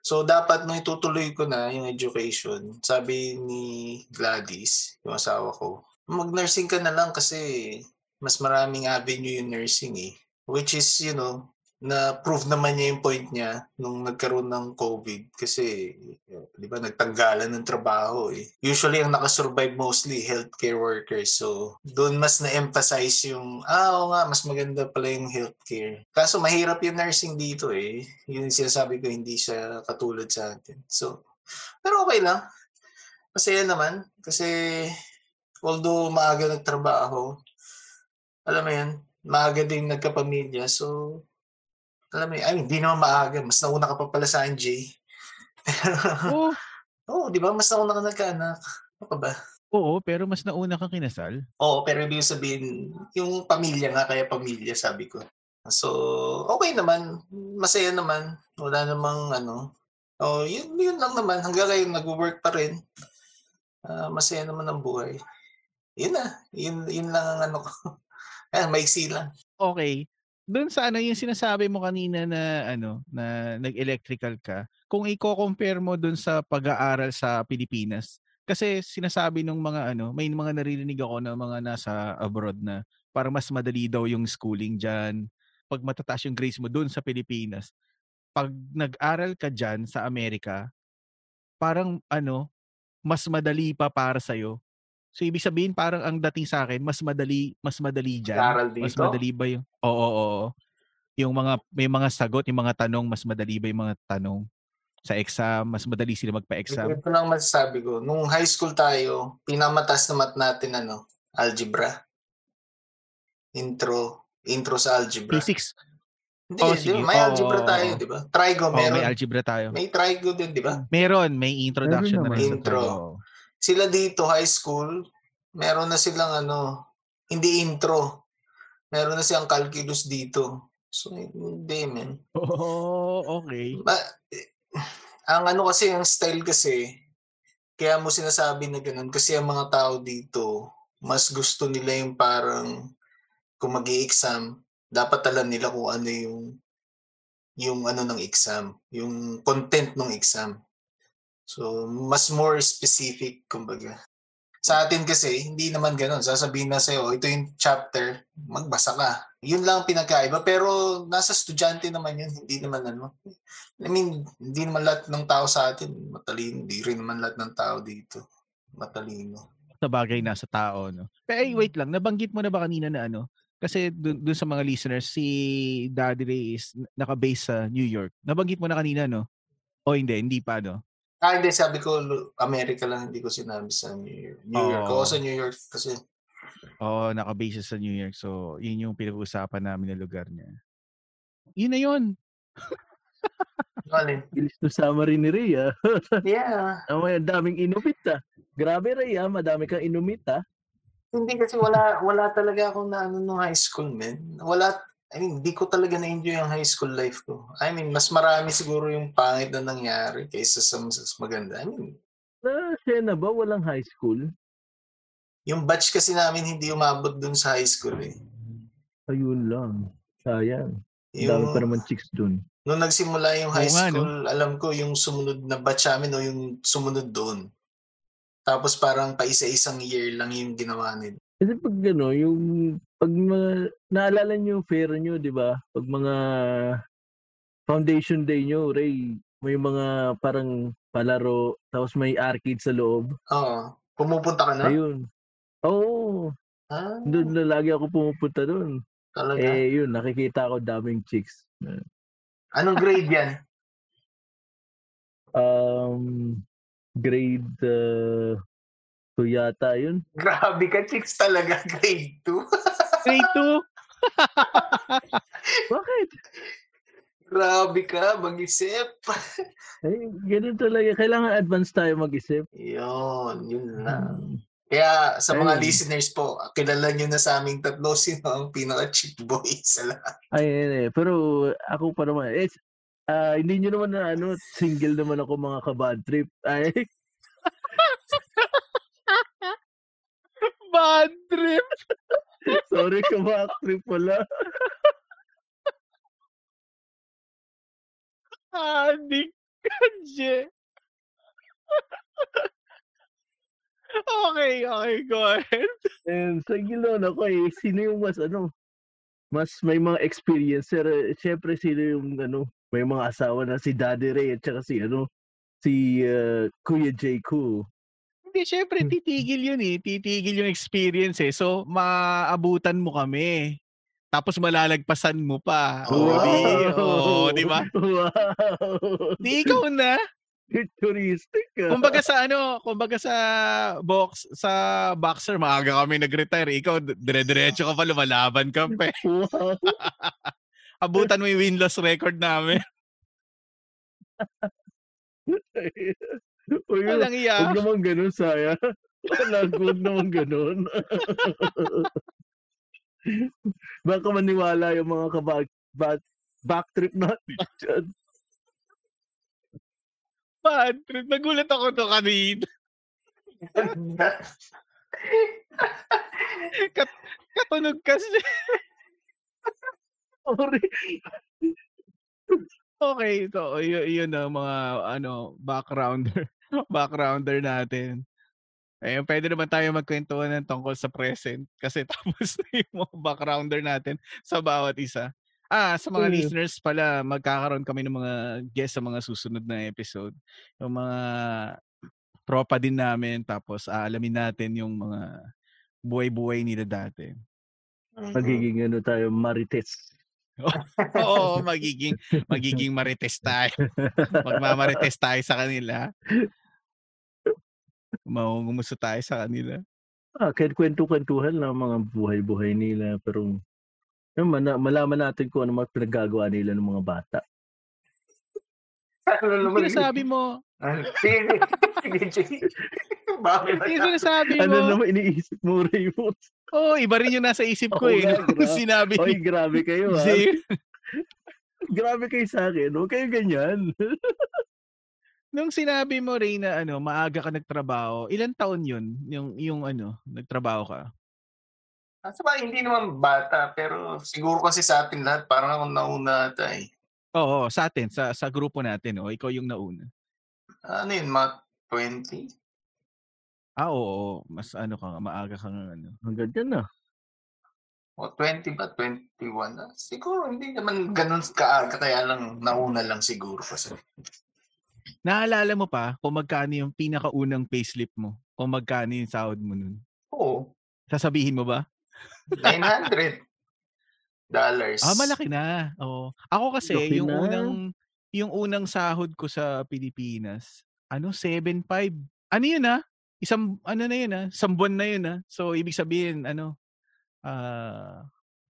So dapat nung itutuloy ko na yung education, sabi ni Gladys, yung asawa ko, mag-nursing ka na lang kasi mas maraming avenue yung nursing eh. Which is, you know, na prove naman niya yung point niya nung nagkaroon ng COVID kasi di ba nagtanggalan ng trabaho eh. Usually ang nakasurvive mostly healthcare workers. So doon mas na-emphasize yung ah oo nga mas maganda pala yung healthcare. Kaso mahirap yung nursing dito eh. Yun yung sinasabi ko hindi siya katulad sa atin. So pero okay lang. Masaya naman kasi although maaga nagtrabaho, alam mo yan, maaga din nagkapamilya. So alam mo, ay, hindi naman maaga. Mas nauna ka pa pala sa akin, Jay. Oo, Oo, di ba? Mas nauna ka nagkaanak. Ano ka ba? oo, pero mas nauna kang kinasal. Oo, pero ibig sabihin, yung pamilya nga, kaya pamilya, sabi ko. So, okay naman. Masaya naman. Wala namang ano. Oh, yun, yun lang naman. Hanggang ngayon, nag-work pa rin. Ah, masaya naman ang buhay. Yun na. Yun, yun lang ang ano ko. Ayan, maiksi lang. Okay. Doon sa ano yung sinasabi mo kanina na ano na nag-electrical ka, kung i-compare mo doon sa pag-aaral sa Pilipinas, kasi sinasabi ng mga ano, may mga naririnig ako na mga nasa abroad na para mas madali daw yung schooling diyan. Pag matataas yung grades mo doon sa Pilipinas, pag nag-aral ka diyan sa Amerika, parang ano, mas madali pa para sa So ibig sabihin parang ang dating sa akin mas madali mas madali diyan. Mas madali ba yung Oo, oo, oo. Yung mga may mga sagot, yung mga tanong, mas madali ba yung mga tanong sa exam, mas madali sila magpa-exam. Ito lang masasabi ko. Nung high school tayo, pinamatas na mat natin ano, algebra. Intro. Intro sa algebra. Physics. Hindi, Oh, di sige. ba? may Oo, algebra tayo, oo. di ba? Trigo, Oh, meron. may algebra tayo. May trigo din, di ba? Meron, may introduction Meron na rin sa. Intro. tayo. Sila dito, high school, meron na silang ano, hindi intro. Meron na silang calculus dito. So, hindi, man. Oh, okay. Ba- eh, ang ano kasi, ang style kasi, kaya mo sinasabi na ganun, kasi ang mga tao dito, mas gusto nila yung parang, kung mag exam dapat alam nila kung ano yung, yung ano ng exam, yung content ng exam. So, mas more specific, kumbaga. Sa atin kasi, hindi naman ganun. Sasabihin na sa'yo, "Oh, ito yung chapter, magbasa ka. Yun lang ang pinagkaiba. Pero nasa estudyante naman yun, hindi naman ano. I mean, hindi naman lahat ng tao sa atin matalino. Hindi rin naman lahat ng tao dito matalino. Sa bagay nasa tao, no? Pero ay, wait lang, nabanggit mo na ba kanina na ano? Kasi dun, dun sa mga listeners, si Daddy Ray is naka-base sa New York. Nabanggit mo na kanina, no? O hindi, hindi pa, no? Ah, hindi. Sabi ko, America lang. Hindi ko sinabi sa New York. New York. Oo. Sa New York kasi Oo, naka-base siya sa New York. So, yun yung pinag-uusapan namin na lugar niya. Yun na yun. Alin? Bilis to summary ni Ray, ah. Yeah. Ang may daming inumit, ah. Grabe, Ray, ah. Madami kang inumit, ah. Hindi kasi wala wala talaga akong na ano nung high school, man. Wala I mean, hindi ko talaga na-enjoy ang high school life ko. I mean, mas marami siguro yung pangit na nangyari kaysa sa mas maganda. I mean, Na, siya na ba? Walang high school? yung batch kasi namin hindi umabot dun sa high school eh. Ayun lang. Sayang. Ang dami Yung, pa naman chicks dun. nung nagsimula yung high Oo nga, school, alam ko yung sumunod na batch namin o yung sumunod doon. Tapos parang pa isa-isang year lang yung ginawa nila. Kasi pag ano, yung pag mga, naalala niyo yung fair niyo, di ba? Pag mga foundation day niyo, Ray, may mga parang palaro, tapos may arcade sa loob. Oo. Pumupunta ka na? Ayun. Oo, Ah, doon na lagi ako pumupunta doon. talaga. Eh, yun, nakikita ko daming chicks. Anong grade yan? Um, grade uh, 2 yata yun. Grabe ka, chicks talaga. Grade 2. Grade 2. Bakit? Grabe ka, mag-isip. Eh, ganun talaga. Kailangan advance tayo mag-isip. Yun, yun lang. Kaya sa mga Ay. listeners po, kilala nyo na sa aming tatlo sino ang pinaka-chick boy sa lahat. Ay, eh, pero ako pa naman, eh, ah, hindi nyo naman na ano, single naman ako mga kabad trip. Ay, Bad trip. so, Sorry ka backtrip pala. Adik ka, Je. okay, okay, go ahead. And sa gilon ako eh, sino yung mas ano, mas may mga experience. Pero syempre sino yung ano, may mga asawa na si Daddy Ray at saka si ano, si uh, Kuya J. Ko. Hindi, syempre, titigil yun eh. Titigil yung experience eh. So, maabutan mo kami. Tapos malalagpasan mo pa. Wow! Di, oh, di ba? Wow! Di ikaw na. Futuristic ah. Kumbaga sa ano, kumbaga sa box sa boxer maaga kami nag-retire. Ikaw dire-diretso ka pa lumalaban ka pa. eh. Wow! Abutan mo yung win-loss record namin. Uy, Walang iya. Huwag naman ganun, Saya. Wala, huwag naman ganun. Baka maniwala yung mga kabag back, back trip natin dyan. Bad trip. Nagulat ako to kanina. Katunog kasi. Sorry. Okay, so yun, yun na mga ano, backgrounder. backgrounder natin. Eh, pwede naman tayo magkwentuhan ng tungkol sa present kasi tapos na yung mga backgrounder natin sa bawat isa. Ah, sa mga Mm. listeners pala, magkakaroon kami ng mga guest sa mga susunod na episode. Yung mga tropa din namin, tapos aalamin natin yung mga buhay-buhay nila dati. Magiging ano tayo, marites. Oo, magiging magiging marites tayo. Magmamarites tayo sa kanila. Mangungumusta tayo sa kanila. Ah, kahit kwento-kwentuhan lang mga buhay-buhay nila. Pero yun, mana- malaman natin kung ano mga pinaggagawa nila ng mga bata. Ano naman sinasabi mo, Ano? Sige, sige, Jay. Bakit? yung sinasabi Ano mo, naman iniisip mo, Raymond? oh, iba rin yung nasa isip ko Oo eh. Nung gra- sinabi Oy, grabe kayo ha. Zay, Grabe kayo sa akin. Huwag kayo ganyan. nung sinabi mo rin na ano, maaga ka nagtrabaho, ilan taon yun? Yung, yung ano, nagtrabaho ka? Sa bagay, hindi naman bata, pero siguro kasi sa atin lahat, parang ako nauna ata eh. Oo, sa atin, sa, sa grupo natin, oh, ikaw yung nauna. Ano yun, mga 20? Ah, oo, mas ano ka, maaga ka nga ano. Hanggang dyan na. O 20 ba? 21? Ah, siguro, hindi naman ganun kaaga, kaya lang nauna lang siguro kasi. Naalala mo pa kung magkano yung pinakaunang payslip mo? Kung magkano yung sahod mo nun? Oo, Sasabihin mo ba? 900 dollars. Ah, malaki na. Oo. Ako kasi Laki yung na. unang yung unang sahod ko sa Pilipinas, ano 7.5. Ano yun ah? Isang ano na yun ah, isang buwan na yun ah. So ibig sabihin ano ah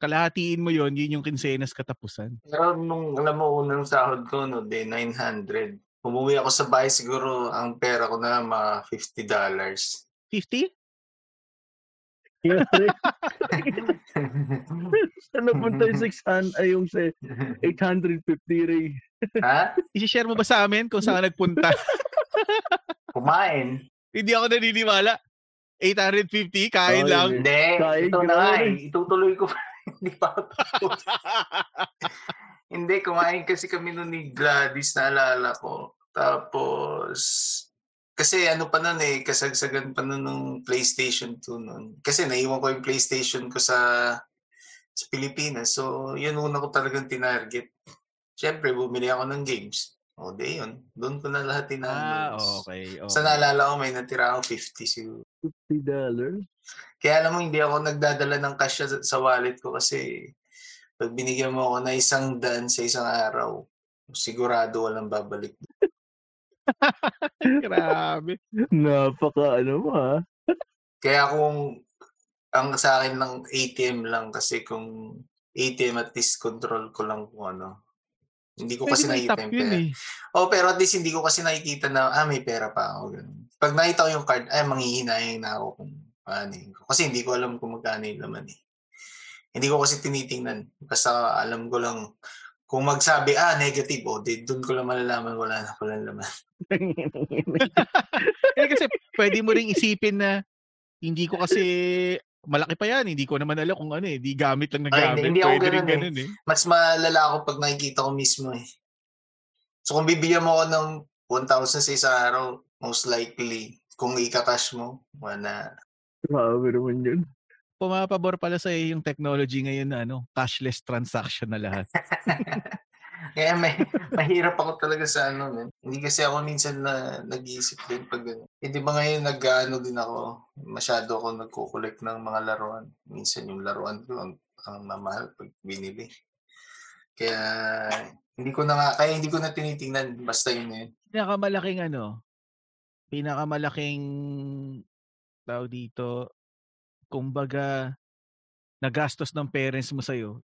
kalahatiin mo yon yun yung kinsenas katapusan. Pero nung alam mo, unang sahod ko, no, de 900. Umuwi ako sa bahay, siguro ang pera ko na mga 50 dollars. 50? Saan napunta yung 600, ay yung sa 850 ray. Ha? I-share mo ba sa amin kung saan nagpunta? Kumain. Hindi ako naniniwala. 850, kain Ay, lang. Hindi, Kain ito na nga eh. Itutuloy ko pa. Hindi pa. Hindi, kumain kasi kami nun ni Gladys, naalala ko. Tapos, kasi ano pa nun eh, kasagsagan pa nun ng PlayStation 2 nun. Kasi naiwan ko yung PlayStation ko sa sa Pilipinas. So, yun una ko talagang tinarget. Siyempre, bumili ako ng games. O, di yun. Doon ko na lahat ah, tinanong. okay. okay. Sa naalala ko, may natira ako 50 siguro. 50 dollars. Kaya alam mo, hindi ako nagdadala ng cash sa, sa wallet ko kasi pag binigyan mo ako na isang daan sa isang araw, sigurado walang babalik. Grabe. Napaka ano mo ha. Kaya kung ang sa akin lang ATM lang kasi kung ATM at least control ko lang kung ano. Hindi ko kasi Pwede nakita yung yun pera. eh. Oh, pero at least hindi ko kasi nakikita na, ah, may pera pa ako. Pag nakita ko yung card, ay, manghihinayang na ako kung paano yun. Kasi hindi ko alam kung magkano yung laman eh. Hindi ko kasi tinitingnan. Basta alam ko lang, kung magsabi, ah, negative, oh, di, doon ko lang malalaman, wala na pala laman. Eh kasi pwede mo ring isipin na hindi ko kasi malaki pa yan. Hindi ko naman alam kung ano eh. Di gamit lang na Ay, gamit. hindi ako rin ganun eh. ganun eh. Mas malala ako pag nakikita ko mismo eh. So kung bibigyan mo ako ng 1,000 sa isang araw, most likely, kung ikakash mo, wala. Grabe naman yun. Pumapabor pala sa yung technology ngayon na ano, cashless transaction na lahat. Kaya may, mahirap ako talaga sa ano. Man. Hindi kasi ako minsan na nag-iisip din pag ano. Hindi ba ngayon nag-ano din ako, masyado ako nagkukulik ng mga laruan. Minsan yung laruan ko ang, ang mamahal pag binili. Kaya hindi ko na nga, kaya hindi ko na tinitingnan. Basta yun na yun. Pinakamalaking ano, pinakamalaking tao dito, kumbaga, nagastos ng parents mo sa'yo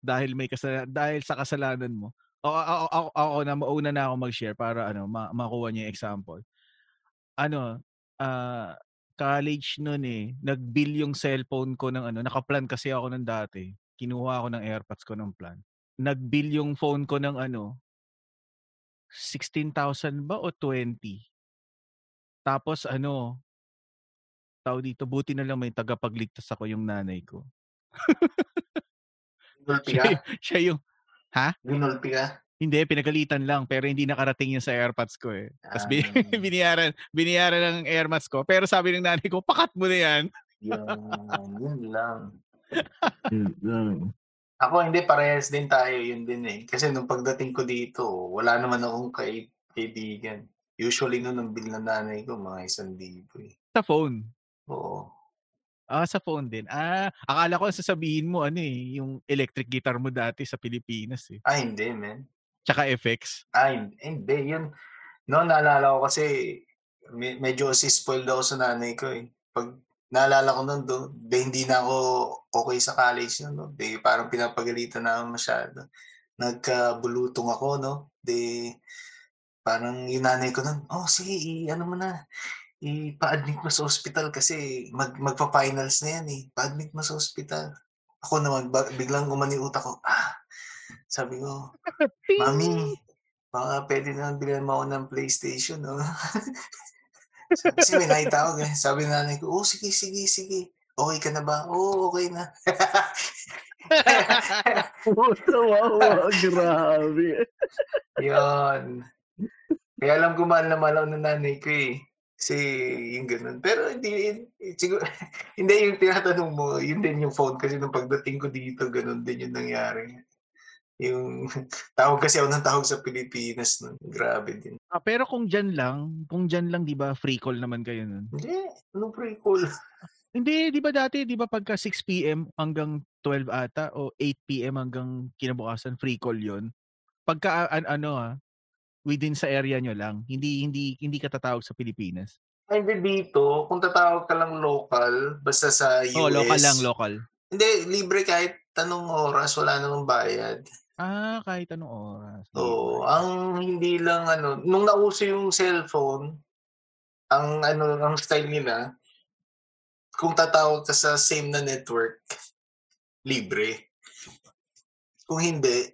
dahil may kasala, dahil sa kasalanan mo. O, ako, ako, ako na mauna na ako mag-share para ano ma- makuha niyo yung example. Ano, ah college noon eh, nag-bill yung cellphone ko ng ano, naka-plan kasi ako nung dati. Kinuha ako ng AirPods ko ng plan. Nag-bill yung phone ko ng ano, 16,000 ba o 20? Tapos ano, tao dito, buti na lang may tagapagligtas ako yung nanay ko. Ginulpi Siya, ka? siya yung, Ginulpi ka? hindi, pinagalitan lang, pero hindi nakarating yun sa AirPods ko eh. Tapos Ah. biniyaran, biniyaran ng AirPods ko, pero sabi ng nanay ko, pakat mo na yan. Yun, yun lang. Yun lang. Ako hindi, parehas din tayo, yun din eh. Kasi nung pagdating ko dito, wala naman akong kay, kaibigan. Usually nung ang bill ng nanay ko, mga isang libo eh. Sa phone. Oo. Ah, sa phone din. Ah, akala ko sasabihin mo, ano eh, yung electric guitar mo dati sa Pilipinas eh. Ah, hindi, man. Tsaka FX. Ah, hin- hindi. Yun, no, naalala ko kasi me- medyo si spoiled ako sa nanay ko eh. Pag naalala ko nun, do, de, hindi na ako okay sa college nun, no? De, parang pinapagalitan na ako masyado. Nagkabulutong ako, no? De, parang yung nanay ko nun, oh, sige, i- ano mo na, ipa-admit mo sa hospital kasi mag, magpa-finals na yan eh. Pa-admit mo sa hospital. Ako naman, ba- biglang umani utak ko, ah, sabi ko, Mami, baka pwede na bilhan mo ako ng PlayStation, no? Kasi may nakita ako, eh. sabi ng nanay ko, oh, sige, sige, sige. Okay ka na ba? Oo, okay na. Puta, wow, grabe. Yun. Kaya alam ko mahal na mahal ako ng nanay ko eh. Kasi yung ganun. Pero hindi, siguro, hindi yung tinatanong mo, yun din yung phone kasi nung pagdating ko dito, ganun din yung nangyari. Yung tawag kasi ako ng tawag sa Pilipinas nun. Grabe din. Ah, pero kung dyan lang, kung dyan lang, di ba, free call naman kayo nun? Hindi, anong pre cool? Hindi, di ba dati, di ba pagka 6 p.m. hanggang 12 ata o 8 p.m. hanggang kinabukasan, free call yon Pagka, an, ano ah, within sa area nyo lang, hindi hindi hindi ka tatawag sa Pilipinas. Hindi dito, kung tatawag ka lang local, basta sa US. Oh, local lang, local. Hindi, libre kahit tanong oras, wala namang bayad. Ah, kahit anong oras. Oo, ang hindi lang ano, nung nauso yung cellphone, ang ano, ang style nila, kung tatawag ka sa same na network, libre. Kung hindi,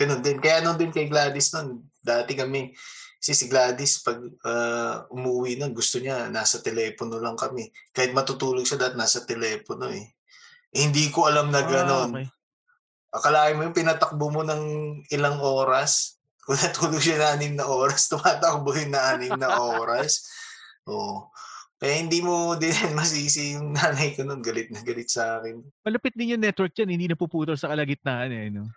ganun din. Kaya nung din kay Gladys nun, dati kami, si si Gladys, pag ah, umuwi nun, gusto niya, nasa telepono lang kami. Kahit matutulog siya dahil nasa telepono eh. Eh, hindi ko alam na Ah, gano'n. okay. Akalain mo yung pinatakbo mo ng ilang oras. Kung natulog siya na anim na oras, tumatakbo yun na anim na oras. Oo. Kaya hindi mo din masisi yung nanay ko nun. Galit na galit sa akin. Malapit din yung network dyan, hindi napuputol sa kalagitnaan eh. No?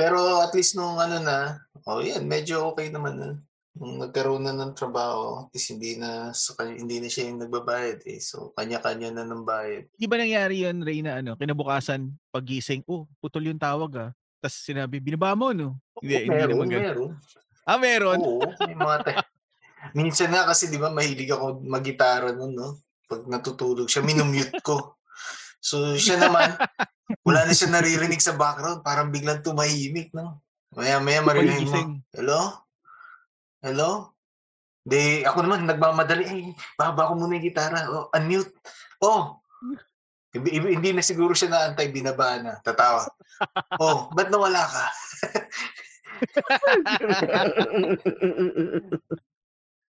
Pero at least nung ano na, oh yan, medyo okay naman na. Nung nagkaroon na ng trabaho, at hindi na, sa kanya, hindi na siya yung nagbabayad eh. So, kanya-kanya na ng bayad. Di ba nangyari yun, Ray, na ano, kinabukasan, pagising, oh, putol yung tawag ah. Tapos sinabi, binaba mo, no? Hindi, hindi meron, naman ganun. meron. Ah, meron? Oo, may mga ta- Minsan nga kasi 'di ba mahilig ako magitara noon, no? Pag natutulog siya, minumute ko. So siya naman, wala na siya naririnig sa background, parang biglang tumahimik, no? Maya maya marinig mo, hello? Hello? De, ako naman nagmamadali, ay, baba ko muna yung gitara. Oh, unmute. Oh. Hindi, hindi na siguro siya naantay, binaba na. Tatawa. Oh, ba't nawala ka?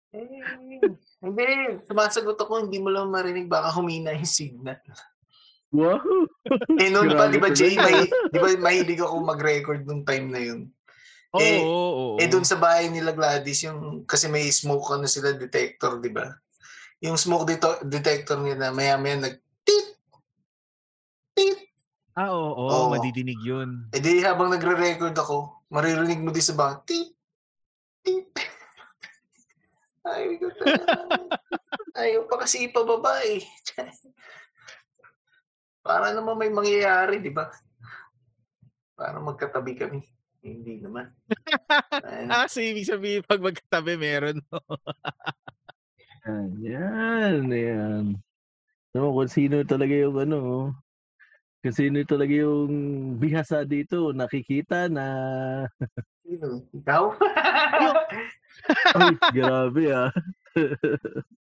Eh, hindi. Sumasagot ako, hindi mo lang marinig. Baka humina yung signal. Wow! Eh noon pa, di ba Jay, may, di ba mahilig ako mag-record nung time na yun. Oo, Eh, oo, oo. Eh doon sa bahay nila Gladys, yung kasi may smoke ano sila detector, di ba? Yung smoke dito, detector nila, maya-maya nag tit tit. Ah, oo, oo, Oo. madidinig yun. Eh di habang nagre-record ako, maririnig mo din sa bahay, tit tit. Ay, ko Ayaw pa kasi ipababa eh. Para naman may mangyayari, di ba? Para magkatabi kami. Hindi naman. Ah, so ibig sabihin pag magkatabi meron. no? Yan, yan, yan. No, kung sino talaga yung ano, kung sino talaga yung bihasa dito, nakikita na, sino? Ikaw? ay, grabe ah.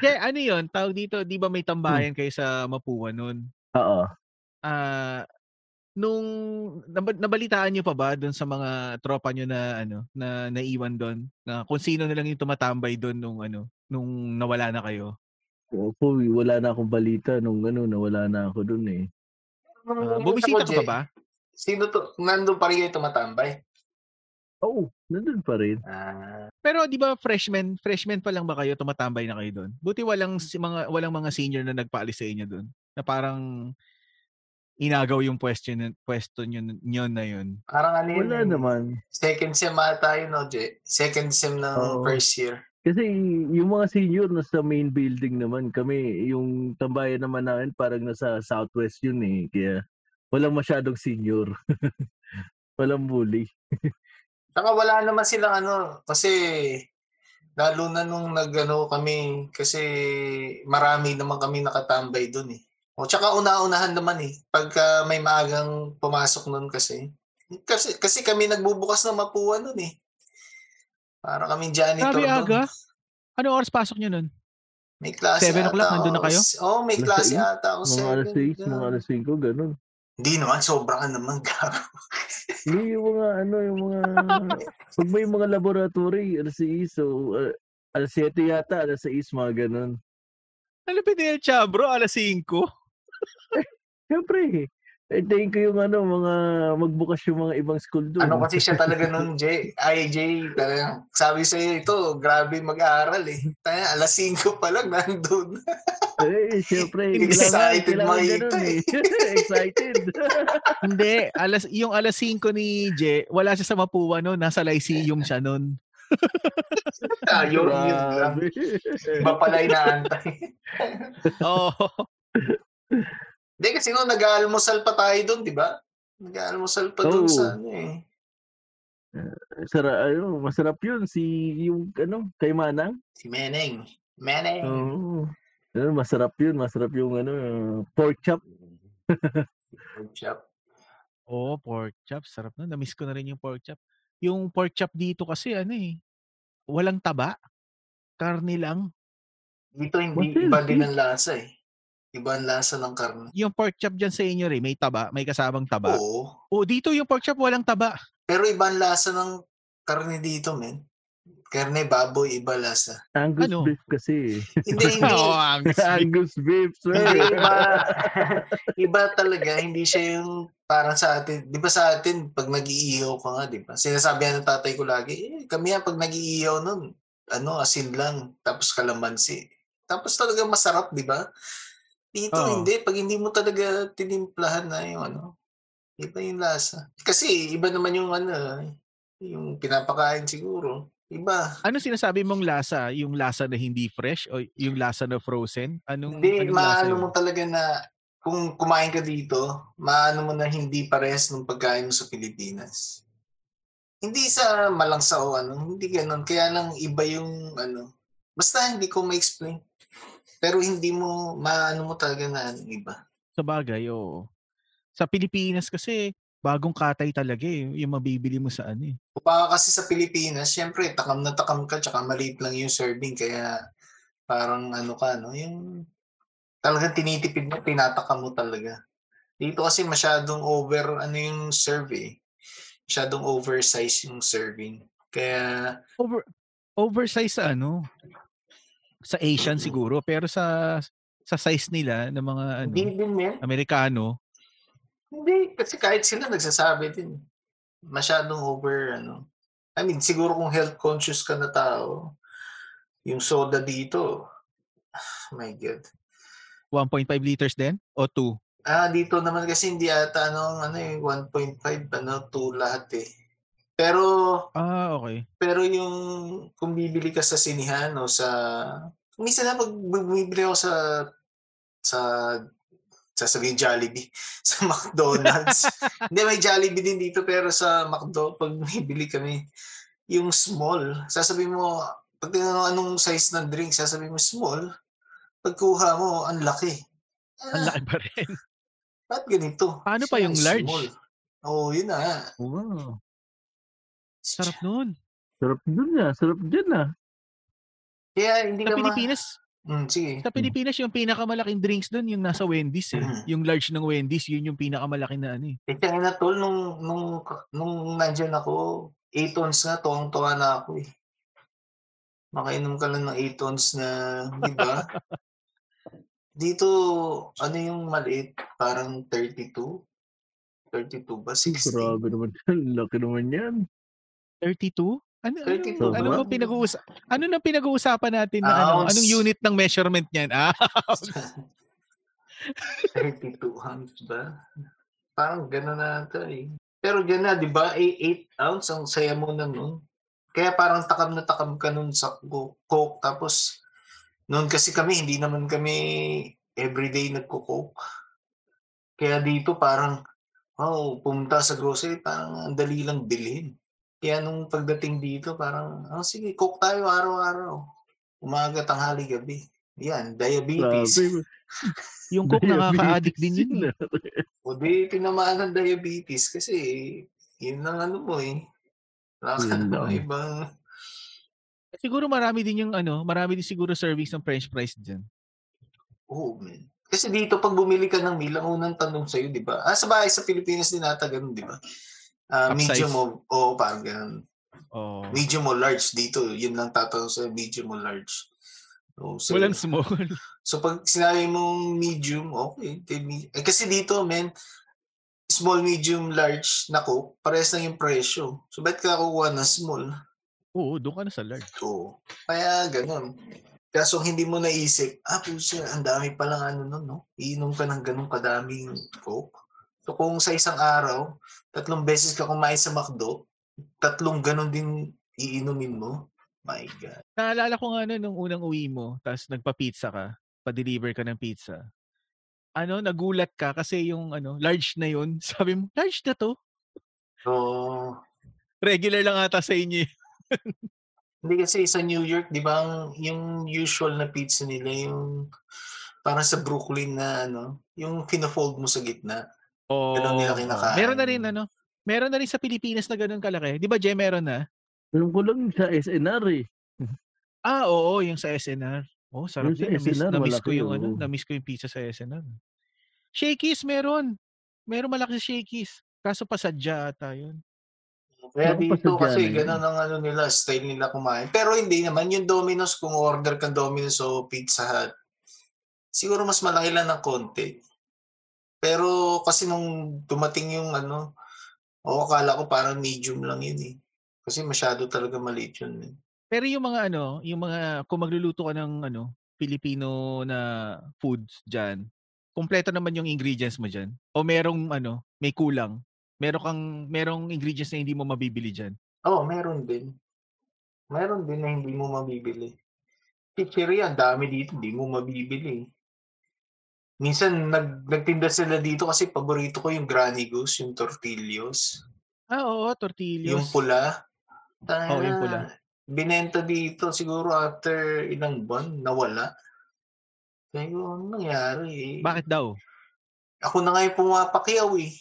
Kaya ano yun, tawag dito, di ba may tambayan kayo sa Mapua nun? Oo. Ah, nung nab- nabalitaan niyo pa ba doon sa mga tropa niyo na ano na naiwan doon na kung sino na lang yung tumatambay doon nung ano nung nawala na kayo Opo, wala na akong balita nung ano, nawala na ako dun eh. Ah, bumisita ka pa ba Sino to? Nandun pa rin kayo tumatambay? Oo, nandun pa rin. Ah, pero di ba freshman freshman pa lang ba kayo tumatambay na kayo doon buti walang si- mga walang mga senior na nagpaalis sa inyo doon na parang inagaw yung pwesto nyo, pwesto nyo, nyo na yun parang ano yun? Wala eh, naman. Second sem ata yun, no, Jay? Second sem ng Oo. first year. Kasi yung mga senior nasa main building naman kami, yung tambayan naman namin parang nasa southwest yun eh. Kaya walang masyadong senior. walang bully. Saka wala naman silang ano, kasi lalo na nung nagano kami, kasi marami naman kami nakatambay dun eh. O tsaka una-unahan naman eh, pagka may maagang pumasok nun kasi. Kasi, kasi kami nagbubukas ng mapua nun eh. Para kami janitor Grabe dun. aga. ano oras pasok nyo nun May klase 7 o'clock, nandun na ako. kayo? Oo, oh, may klase ata ako. Mga alas 6, 7, mga alas 5, ganun. Hindi naman, sobra ka naman. gago. Hindi yung mga ano, yung mga... pag may mga laboratory, alas 6, so uh, alas 7 yata, alas 6, mga ganun. ano pinil siya bro alas 5 Siyempre, eh, tingin ko yung ano, mga magbukas yung mga ibang school doon. Ano kasi siya talaga nun, Jay? Ay, Jay, talagang sabi sa'yo ito, grabe mag-aaral eh. Tayo, alas 5 pa lang nandun. Eh, siyempre, Excited kailangan makita ganun eh. Excited. Hindi, alas yung alas 5 ni Je, wala siya sa Mapua no, nasa Lyceum siya noon. Tayo, yun lang. Grabe. Iba pala inaantay. Oo. Hindi kasi no, nag-aalmusal pa tayo doon, di ba? Nag-aalmusal pa doon Oo. sa ano eh. Sara, ano, masarap yun. Si, yung, ano, kay Manang. Si Meneng. Meneng. Oo. Ano, masarap yun. Masarap yung, ano, pork chop. Good job. Oo, pork chop, sarap na. Na-miss ko na rin yung pork chop. Yung pork chop dito kasi ano eh, walang taba. Karne lang. Dito hindi What iba din ang lasa eh. Iba ang lasa ng karne. Yung pork chop dyan sa inyo rin, may taba, may kasamang taba. Oo. Oo, dito yung pork chop walang taba. Pero iba ang lasa ng karne dito, men. Karne baboy, iba lasa. Angus Ano? beef kasi. Hindi, hindi. Oo, ang Angus beef, sir. Hindi, iba, iba talaga. Hindi siya yung parang sa atin. Di ba sa atin, pag nag-iihaw ka nga, di ba? Sinasabi ng tatay ko lagi, eh, kami yan, pag nag-iihaw nun, ano, asin lang, tapos kalamansi. Tapos talaga masarap, di ba? Dito, Oo. hindi. Pag hindi mo talaga tinimplahan na yung ano, iba yung lasa. Kasi iba naman yung ano, yung pinapakain siguro. Iba. Ano sinasabi mong lasa? Yung lasa na hindi fresh o yung lasa na frozen? Anong, Hindi, anong lasa maano yun? mo talaga na kung kumain ka dito, maano mo na hindi parehas ng pagkain mo sa Pilipinas. Hindi sa malangsa o ano, hindi ganun. Kaya lang iba yung ano. Basta hindi ko ma-explain. Pero hindi mo, maano mo talaga na ano, iba. Sa bagay, oo. Sa Pilipinas kasi, bagong katay talaga eh. Yung mabibili mo sa ano eh. Baka kasi sa Pilipinas, syempre, takam na takam ka, tsaka maliit lang yung serving, kaya parang ano ka, no? Yung talagang tinitipid mo, tinatakam mo talaga. Dito kasi masyadong over, ano yung serve eh. Masyadong oversize yung serving. Kaya, Over, oversize sa ano? Sa Asian siguro. Pero sa sa size nila ng mga ano, Hindi din men. Amerikano. Hindi, kasi kahit sila nagsasabi din. Masyadong over, ano. I mean, siguro kung health conscious ka na tao, yung soda dito, my God. 1.5 liters din? O 2? Ah, dito naman kasi hindi ata ano, ano eh, 1.5, ano, 2 lahat eh. Pero, Ah, okay. pero yung, kung bibili ka sa sinihan o sa, minsan na pag bumibili ako sa, sa, sasabihin Jollibee, sa McDonald's. hindi, may Jollibee din dito, pero sa McDo, pag bumibili kami, yung small, sasabihin mo, pag tinanong anong size ng drink, sasabihin mo small, pagkuha mo, ang laki. Ang laki pa rin. Ba't ganito? Paano pa yung large? small. Oo, oh, yun na. Wow. Sarap nun. Sarap dun na. Sarap dyan ah. Kaya hindi Sa ka ma... Pilipinas, Mm, sige. sa Pilipinas yung pinakamalaking drinks doon yung nasa Wendy's eh. Mhm. Yung large ng Wendy's, yun yung pinakamalaki na ano eh. Eh, kaya na tol, nung, nung, nung nandyan ako, 8 ons na, tuwang-tuwa na ako eh. Makainom ka lang ng 8 ons na, di ba? Dito, ano yung maliit? Parang 32? 32 ba? 16? Grabe naman yan. Laki naman yan. 32? Ano, 32 ano, ano ba? ba pinag-uusap? Ano nang pinag-uusapan natin na ano? Ounce. Anong unit ng measurement niyan? Ah, 32 ounce ba? Parang gano'n na ito eh. Pero dyan na, di ba? 8 ounce, ang saya mo na nun. Kaya parang takam na takam ka nun sa co- coke. Tapos, noon kasi kami, hindi naman kami everyday nagko-coke. Kaya dito parang, oh, pumunta sa grocery, parang ang dali lang bilhin. Kaya nung pagdating dito, parang, oh, sige, coke tayo araw-araw. Umaga, tanghali, gabi. Yan, diabetes. Grabe. yung coke nakaka-addict din yun. eh. O di, tinamaan ng diabetes kasi yun lang ano mo eh. Namang lang. ibang... Siguro marami din yung ano, marami din siguro servings ng french fries dyan. Oo, man. Kasi dito, pag bumili ka ng meal, ang unang tanong sa'yo, di ba? Ah, sa bahay, sa Pilipinas din ata ganun, di ba? Ah, medium o, o parang ganun. Oh. Medium o large dito, yun lang tatanong sa'yo, medium o large. Oh, so, Walang small. So pag sinabi mong medium, okay. okay, me- Eh, kasi dito, men, small, medium, large na coke, parehas lang yung presyo. So ba't ka kukuha ng small? Oo, doon ka na sa large. Oo. Kaya ganun. Kaso hindi mo naisip, ah, puso, ang dami palang ano nun, no? Iinom ka ng ganun kadaming coke. So kung sa isang araw, tatlong beses ka kumain sa McDo, tatlong ganun din iinumin mo. My God. Naalala ko nga ano, nung unang uwi mo, tapos nagpa-pizza ka, pa-deliver ka ng pizza. Ano, nagulat ka kasi yung ano, large na yun. Sabi mo, large na to? So, Regular lang ata sa inyo. Hindi kasi sa New York, di ba, yung usual na pizza nila, yung parang sa Brooklyn na ano, yung kina-fold mo sa gitna. Oo. Ganun nila kinakain. Meron na rin ano, meron na rin sa Pilipinas na ganun kalaki. Di ba, Jay, meron na? Alam ko lang sa SNR eh. Ah, oo, yung sa SNR. Oh, sarap din. Na-miss, SNR, na-miss ko yung ano, oo. na-miss ko yung pizza sa SNR. Shakey's meron. Meron malaki sa Shakey's. Kaso pasadya ata yun. Kaya Naku, dito pasadya kasi yun. ganun ang ano nila, style nila kumain. Pero hindi naman, yung Domino's, kung order kang Domino's o Pizza Hut, siguro mas malaki lang ng konti. Pero kasi nung dumating yung ano, o akala ko parang medium lang yun eh. Kasi masyado talaga maliit yun. Eh. Pero yung mga ano, yung mga kung magluluto ka ng ano, Filipino na foods diyan, kumpleto naman yung ingredients mo diyan. O merong ano, may kulang. Meron kang merong ingredients na hindi mo mabibili diyan. Oo, meron din. Meron din na hindi mo mabibili. Pizzeria, ang dami dito, hindi mo mabibili. Minsan, nag, nagtinda sila dito kasi paborito ko yung Granny Goose, yung tortillos. Ah, oo, tortillas. Yung pula. Oo, yung pula. Binenta dito siguro after ilang buwan, nawala. Ko, ano nangyari? eh? Bakit daw? Ako na nga yung pumapakyaw eh.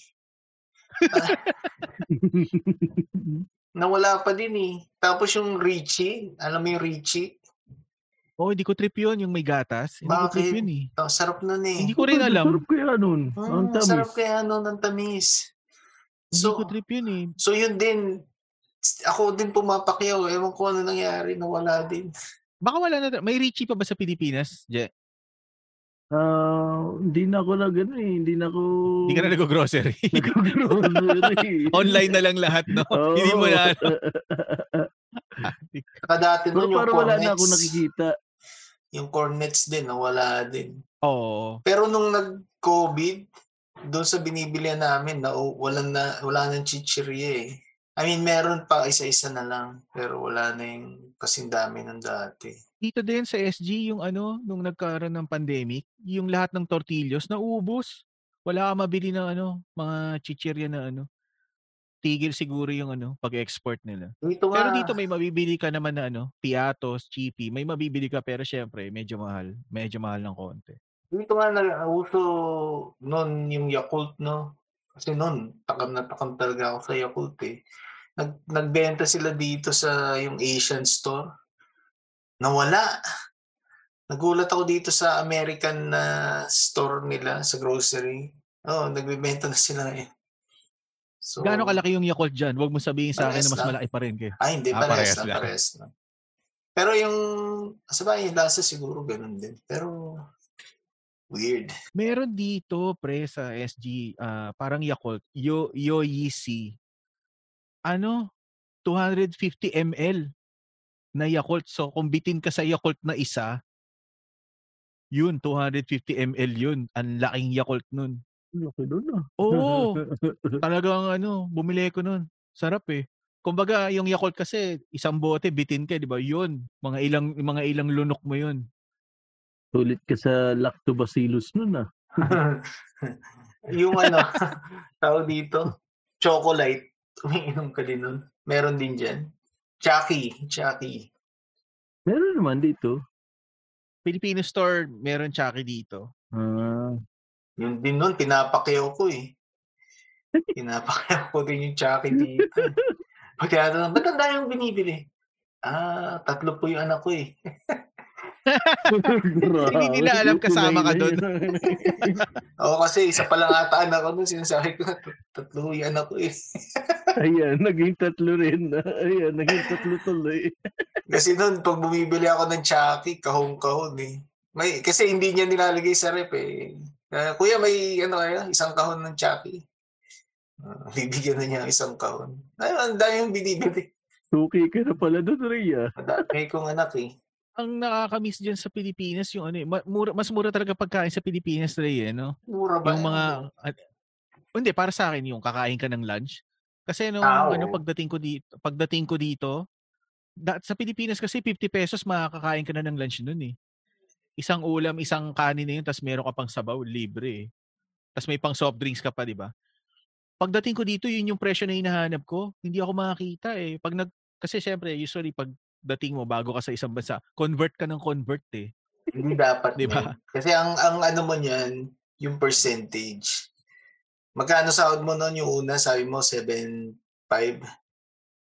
Nawala pa din eh. Tapos yung Richie, alam mo yung Richie? Oh, hindi ko trip yun, yung may gatas. Hindi ko trip Bakit? yun eh. Ang sarap nun eh. Hindi ko rin alam. Sarap kaya nun. Mm, Ang tamis. sarap kaya nun ang tamis. Hindi So, ko trip yun eh. so yun din, ako din pumapakyaw. Ewan ko ano nangyari, nawala din. Baka wala na. May Richie pa ba sa Pilipinas? Je? Ah, hindi na ako nag ano, eh, hindi na ako Hindi ka na nag-grocery. nag-grocery. Online na lang lahat, no? Hindi mo na ano. Saka dati Pero nun yung parang wala na ako nakikita. Yung cornets din, nawala din. Oo. Pero nung nag-COVID, doon sa binibilihan namin, na, wala na, wala nang chichirya eh. I mean, meron pa isa-isa na lang, pero wala na yung kasing dami ng dati. Dito din sa SG, yung ano, nung nagkaroon ng pandemic, yung lahat ng tortillos, nauubos. Wala ka mabili ng ano, mga chichirya na ano. Tigil siguro yung ano, pag-export nila. Dito nga, Pero dito may mabibili ka naman na ano, piatos, chippy. May mabibili ka pero syempre, medyo mahal. Medyo mahal ng konti. dito nga na uso noon yung Yakult, no? Kasi noon, takam na takam talaga ako sa Yakult eh. Nag, nagbenta sila dito sa yung Asian store. Nawala. Nagulat ako dito sa American na store nila sa grocery. Oh, nagbebenta na sila eh. So, Gaano kalaki yung Yakult dyan? Huwag mo sabihin sa akin na Parehas mas malaki pa rin. Kay. Ay, hindi. Ah, Pares parehas na, pares na. Pero yung, sabay, yung lasa siguro ganun din. Pero, weird. Meron dito, pre, sa SG, ah, parang Yakult, Yo, Yo Yeezy. Ano? 250 ml na Yakult. So, kung bitin ka sa Yakult na isa, yun, 250 ml yun. Ang laking Yakult nun. Laki doon ah. Oo, talagang ano, bumili ko nun. Sarap eh. Kumbaga, yung Yakult kasi, isang bote, bitin ka, di ba? Yun, mga ilang, mga ilang lunok mo yun. Sulit ka sa lactobacillus nun ah. yung ano, tawag dito, chocolate. Umiinom ka din nun. Meron din dyan. Chucky. Chucky. Meron naman dito. Filipino store, meron Chucky dito. Ah, Yun din nun, pinapakyaw ko eh. Pinapakyaw ko din yung Chucky dito. Pagkaya na, ba't ang dami yung binibili? Ah, tatlo po yung anak ko eh. Hindi nila alam kasama ka doon. Oo, kasi isa pa lang ata anak ko nun. Sinasabi ko, "Tat- tatlo yung anak ko eh. Ayan, naging tatlo rin. Ayan, naging tatlo tuloy. Kasi nun, pag bumibili ako ng Chucky, kahon-kahon eh. May, kasi hindi niya nilalagay sa rep eh. Ah, Kuya, may ano kaya? Isang kahon ng Chucky. Ah, bibigyan na niya ang isang kahon. Ay, ang dami yung binibili. Suki ka na pala doon, Rhea. Madami kong anak eh. Ang nakakamiss dyan sa Pilipinas, yung ano eh, mura, mas mura talaga pagkain sa Pilipinas, Ray, eh, no? Mura ba? Yung mga, at- hindi, para sa akin, yung kakain ka ng lunch. Kasi nung Ah, ano, oo. pagdating ko dito, pagdating ko dito, da- sa Pilipinas kasi 50 pesos makakakain ka na ng lunch nun eh. Isang ulam, isang kanin na yun, tapos meron ka pang sabaw, libre eh. Tapos may pang soft drinks ka pa, di ba? Pagdating ko dito, yun yung presyo na hinahanap ko. Hindi ako makakita eh. Pag nag, kasi syempre, usually pag dating mo bago ka sa isang bansa, convert ka ng convert eh. Hindi dapat Di ba? Kasi ang, ang ano mo niyan, yung percentage. Magkano sahod mo noon yung una? Sabi mo, 7.5?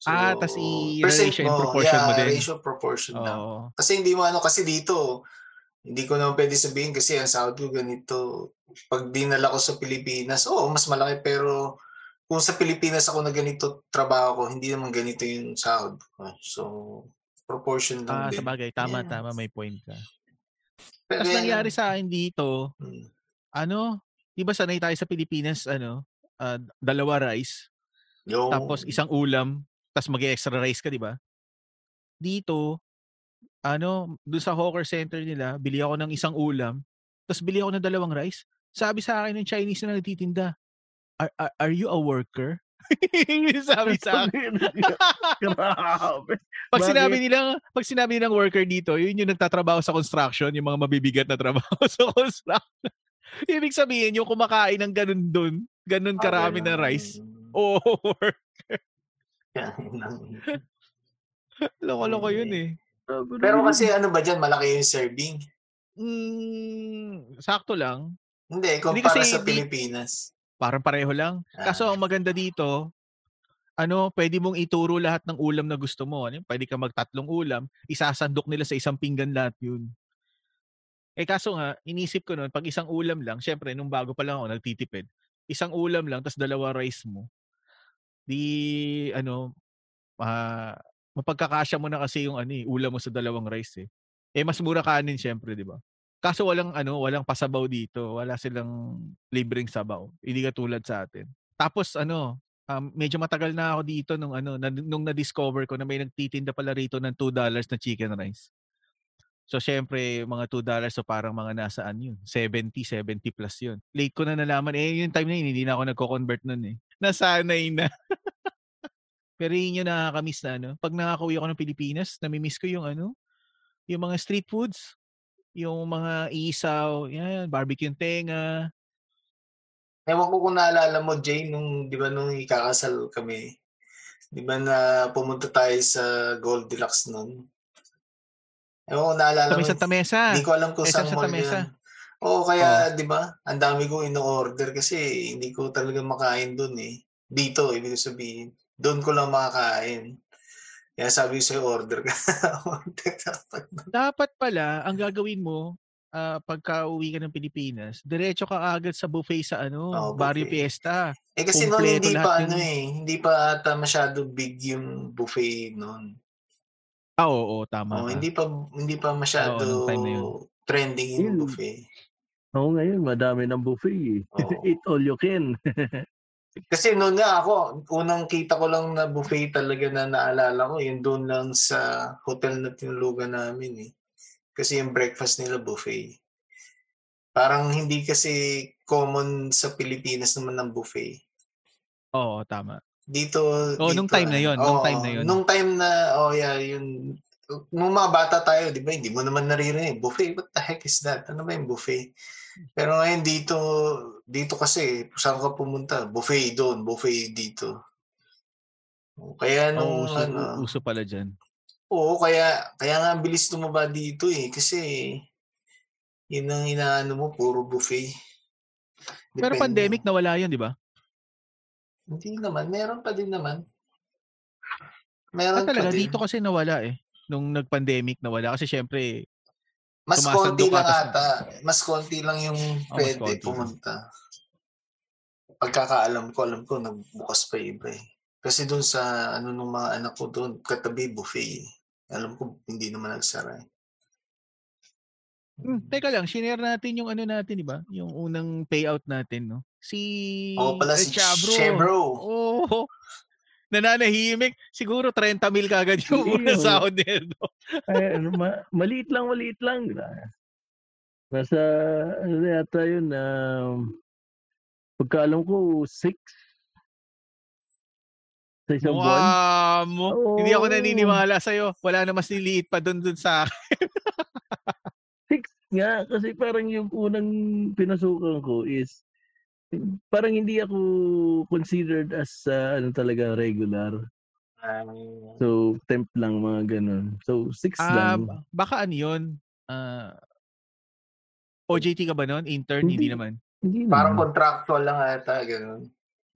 Ah, tas i- percent ratio and proportion yeah, mo din. ratio proportion lang. Oo. Kasi hindi mo ano, kasi dito, hindi ko naman pwede sabihin kasi ang sahod ko ganito. Pag dinala ko sa Pilipinas, oo, mas malaki pero kung sa Pilipinas ako na ganito trabaho ko, hindi naman ganito yung sahod ko. So, proportion lang Ah, sa din. bagay, tama, Yeah. tama, may point ka. Pero Tapos nangyari sa akin dito, hmm, ano, di ba sanay tayo sa Pilipinas, ano, ah, dalawa rice, yung, tapos isang ulam, tapos mag extra rice ka, di ba? Dito, ano, doon sa hawker center nila, bili ako ng isang ulam, tapos bili ako ng dalawang rice. Sabi sa akin ng Chinese na nagtitinda, are, are, are you a worker? Sabi sa akin. Pag sinabi nilang, pag sinabi nilang worker dito, yun yung nagtatrabaho sa construction, yung mga mabibigat na trabaho sa construction. Ibig sabihin, yung kumakain ng ganun doon, ganun ah, karami na ganun. rice. Oh, Yan lang. loko-loko yun eh. Pero kasi ano ba dyan, malaki yung serving. Mm, sakto lang. Hindi, Hindi kumpara kasi sa Pilipinas. Parang pareho lang. Kaso Ah. ang maganda dito, ano, pwede mong ituro lahat ng ulam na gusto mo. Ano, pwede ka magtatlong ulam, isasandok nila sa isang pinggan lahat yun. Eh kaso nga, inisip ko noon, pag isang ulam lang, syempre, nung bago pa lang ako, nagtitipid, isang ulam lang, tas dalawa rice mo, di, ano, ah, mapagkakasya mo na kasi yung ano, eh, ulam mo sa dalawang rice eh. Eh, mas mura kanin syempre, di ba? Kaso walang ano, walang pasabaw dito. Wala silang libreng sabaw. Hindi katulad sa atin. Tapos ano, um, medyo matagal na ako dito nung ano, na, nung na-discover ko na may nagtitinda pala rito ng $2 na chicken rice. So, syempre, mga $2 so parang mga nasaan yun? 70, 70 plus yun. Late ko na nalaman. Eh, yung time na yun, hindi na ako nagko-convert nun eh. Nasanay na. Pero yun yung nakakamiss na ano. Pag nakakauwi ako ng Pilipinas, namimiss ko yung ano, yung mga street foods. Yung mga isaw, yan, barbecue tenga. Ewan ko kung naalala mo, Jay, nung, di ba, nung ikakasal kami, di ba na pumunta tayo sa Goldilocks nun? Ewan ko naalala mo. Santa Mesa. Hindi ko alam kung saan mall Mesa. yun. Oo, kaya, di ba, ang dami kong ino-order kasi hindi ko talaga makain doon eh. Dito, ibig sabihin. Doon ko lang makakain. Kaya sabi ko sa'yo, order ka. Dapat. Dapat pala, ang gagawin mo, ah, pagka uwi ka ng Pilipinas, diretso ka agad sa buffet sa ano, Oo, Barrio. Fiesta. Eh kasi noon hindi pa yung- ano eh, hindi pa ata masyado big yung buffet noon. Ah, oo, tama Oh, ka. hindi pa hindi pa masyado na yun. trending yung Yun. buffet. Oo, ngayon, madami ng buffet eh. Oo. Eat all you can. Kasi noon nga ako, unang kita ko lang na buffet talaga na naalala ko, yun doon lang sa hotel na tinulugan namin eh. Kasi yung breakfast nila buffet. Parang hindi kasi common sa Pilipinas naman ng buffet. Oo, tama. Dito, Oh, dito, nung time na ano, yun, nung oo, time na yun. Nung time na, oh yeah, yun. Nung mga bata tayo, di ba, hindi mo naman naririnig. Buffet, what the heck is that? Ano ba yung buffet? Pero ngayon dito, dito kasi, saan ka pumunta? Buffet doon, buffet dito. Kaya nung, Oo, uso, ano, uso pala dyan. oo, kaya, kaya nga ang bilis tumaba dito eh. Kasi, yun ang inaano mo, puro buffet. Pero Depende. pandemic nawala yun, di ba? Hindi naman, meron pa din naman. Ah, Meron talaga, pa din. dito kasi nawala eh. Nung nag-pandemic nawala. Kasi syempre, Mas konti lang ata. Mas konti lang yung mas pwede pumunta. Pagkakaalam ko, alam ko, nagbukas pa iba eh. Kasi doon sa, ano nung mga anak ko doon, katabi buffet. Alam ko, hindi naman nagsara eh. hmm, teka lang, shinare natin yung ano natin, di ba? Yung unang payout natin, no? Si Oo pala eh, si Chabro. Chebro. Oo. Nananahimik. Siguro 30 mil kagad yung unang sahod nito. Ay, ano, ma- maliit lang, maliit lang. Nasa, ano na yata yun, um, pagkaalam ko, six. Sa isang buwan. Wow, mo. Hindi ako naniniwala sa'yo. Wala na mas niliit pa doon doon sa akin. Six nga, kasi parang yung unang pinasukan ko is, parang hindi ako considered as uh, ano talaga regular. Um, So, temp lang, mga ganun. So, six Ah, lang. baka ano yun? Ah, OJT ka ba noon? Intern? Hindi, Hindi. naman. Hindi parang naman. contractual lang ata, gano'n.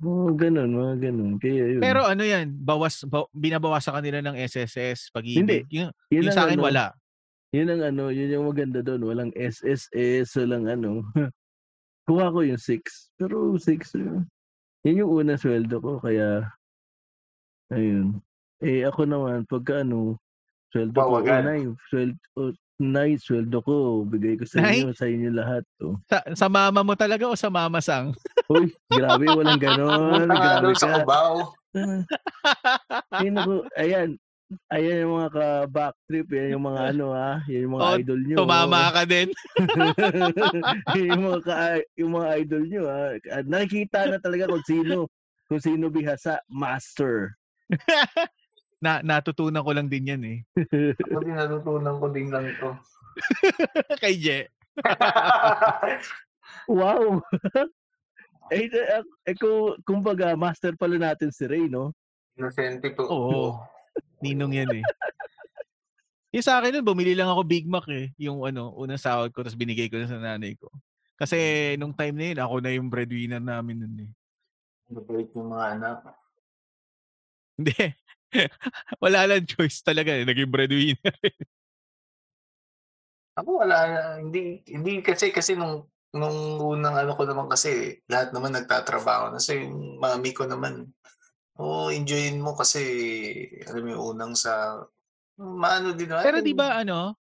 Oo, ganun, mga ganun. Kaya yun. Pero ano yan? Bawas, ba, binabawasan kanila ng SSS, pag-ibig. Hindi. Yung, Yun yung sa akin, ano, wala. Yun ang ano, yun yung maganda doon. Walang SSS, walang ano. Kuha ko yung 6. Pero 6, yun yung unang sweldo ko. Kaya, ayun. Eh, ako naman, pagka ano, sweldo ko, Bawagan. unay, sweldo, oh, nay, sweldo ko, bigay ko sa Nay? inyo, sa inyo lahat. Oh. Sa, sa mama mo talaga o sa mama sang? Uy, grabe, walang ganon. Nga grabe doon sa ka. Cubao. Ayun ako, ayan. Ayan yung mga ka-back trip, yan yung mga ano ha, yan yung mga Oh, idol nyo. Tumama ka din. yung mga ka- yung mga idol nyo ha. At Nakikita na talaga kung sino kung sino bihasa, master. Na, natutunan ko lang din yan eh. Ako din natutunan ko din lang to. Kay Je. wow. eh, eh, eh kung, kumbaga, master pala natin si Ray, no? Inosente po. Oo. Ninong yan eh. Yung sa akin nun, bumili lang ako Big Mac eh. Yung ano, unang sahod ko, tapos binigay ko na sa nanay ko. Kasi nung time na yun, ako na yung breadwinner namin nun eh. Nabalik yung mga anak. Hindi. Wala lang choice talaga eh. Naging breadwinner. Ako wala, hindi, hindi kasi, kasi nung, nung unang ano ko naman kasi, lahat naman nagtatrabaho na. So yung mami ko naman, oh, enjoyin mo kasi, alam mo yung unang sa, maano din naman. Pero di ba ano,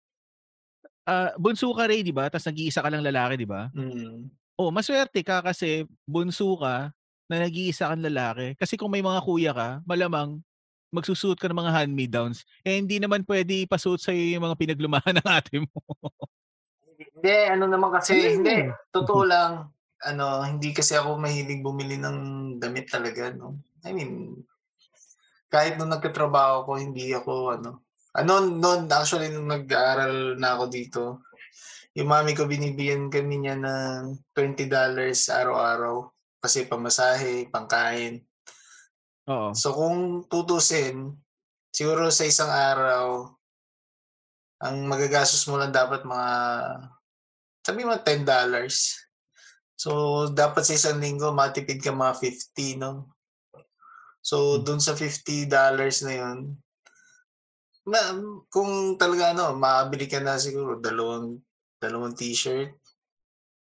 ah, bunso ka Ray, 'di ba? Tapos nag-iisa ka lang lalaki, 'di ba? Mm. Oh, maswerte ka kasi bunso ka na nag-iisa kang lalaki. Kasi kung may mga kuya ka, malamang magsusuot ka ng mga hand-me-downs. Eh, hindi naman pwede ipasuot sa'yo yung mga pinaglumahan ng ate mo. Hindi, ano naman kasi, Ano hindi, totoo lang, ano, hindi kasi ako mahilig bumili ng damit talaga, no. I mean, kahit nung nagtatrabaho ko, hindi ako, ano, ano, noon, actually, nung nag-aaral na ako dito, yung mami ko binibigyan kami niya ng $20 araw-araw kasi pamasahe, pangkain. Oo. So kung tutusin, siguro sa isang araw, ang magagastos mo lang dapat mga, sabi mo $10. So dapat sa isang linggo, matipid ka mga 50, no? So dun sa $50 na yun, na, kung talaga ano, makabili ka na siguro dalawang, dalawang t-shirt.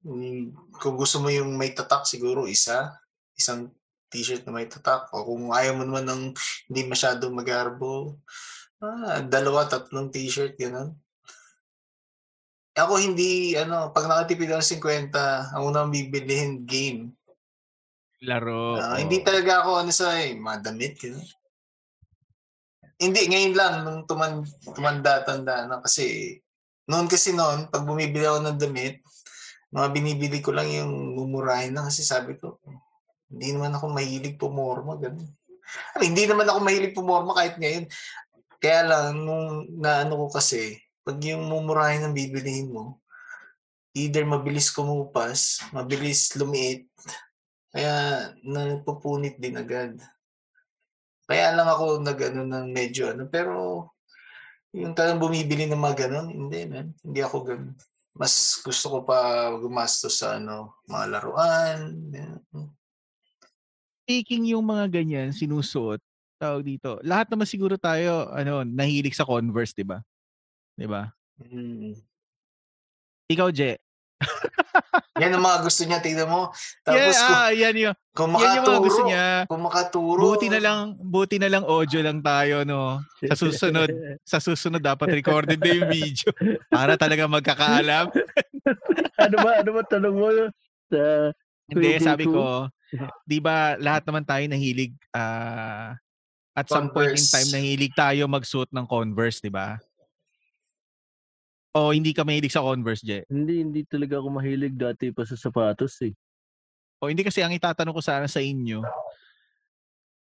Mm, Kung gusto mo yung may tatak, siguro isa. Isang t-shirt na may tatak. O kung ayaw mo naman ng hindi masyadong magarbo, ah, dalawa, tatlong t-shirt, gano'n. Ako hindi, ano, pag nakatipid ng 50, ang unang bibilihin, game. Laro. Oo. Hindi talaga ako, ano sa, eh, mga damit, gano'n. Hindi, ngayon lang, nung tuman, tumanda-tanda na, kasi, noon kasi noon, pag bumibili ako ng damit, mga binibili ko lang yung mumurahin na kasi sabi ko, hindi naman ako mahilig pumorma, ganun. Ay, hindi naman ako mahilig pumorma kahit ngayon. Kaya lang, nung naano ko kasi, pag yung mumurahin ang bibilihin mo, either mabilis kumupas, mabilis lumiit, kaya napupunit din agad. Kaya lang ako nag-ano ng medyo ano, pero yung talagang bumibili ng mga ganun, hindi man, hindi ako ganun. Mas gusto ko pa gumastos sa ano, mga laruan. yan. Taking yung mga ganyan, sinusuot, tawag dito. Lahat naman siguro tayo, ano, nahilig sa Converse, di ba? Di ba? Mm. Ikaw, Je. Yan ang mga gusto niya, tingnan mo. Yeah, Tapos kung, ah, yan yung, kung yan yung mga gusto makaturo, niya. kung makaturo, Buti na lang, buti na lang audio lang tayo, no? Sa susunod, sa susunod dapat recorded na yung video para talaga magkakaalam. ano ba? Ano ba tanong mo? Sa Hindi, sabi ko. 'di ba lahat naman tayo nahilig ah at some point in Converse. time nahilig tayo magsuot ng Converse, 'di ba? O hindi ka mahilig sa Converse, Je? hindi, hindi talaga ako mahilig dati pa sa sapatos eh. O hindi kasi ang itatanong ko sana sa inyo.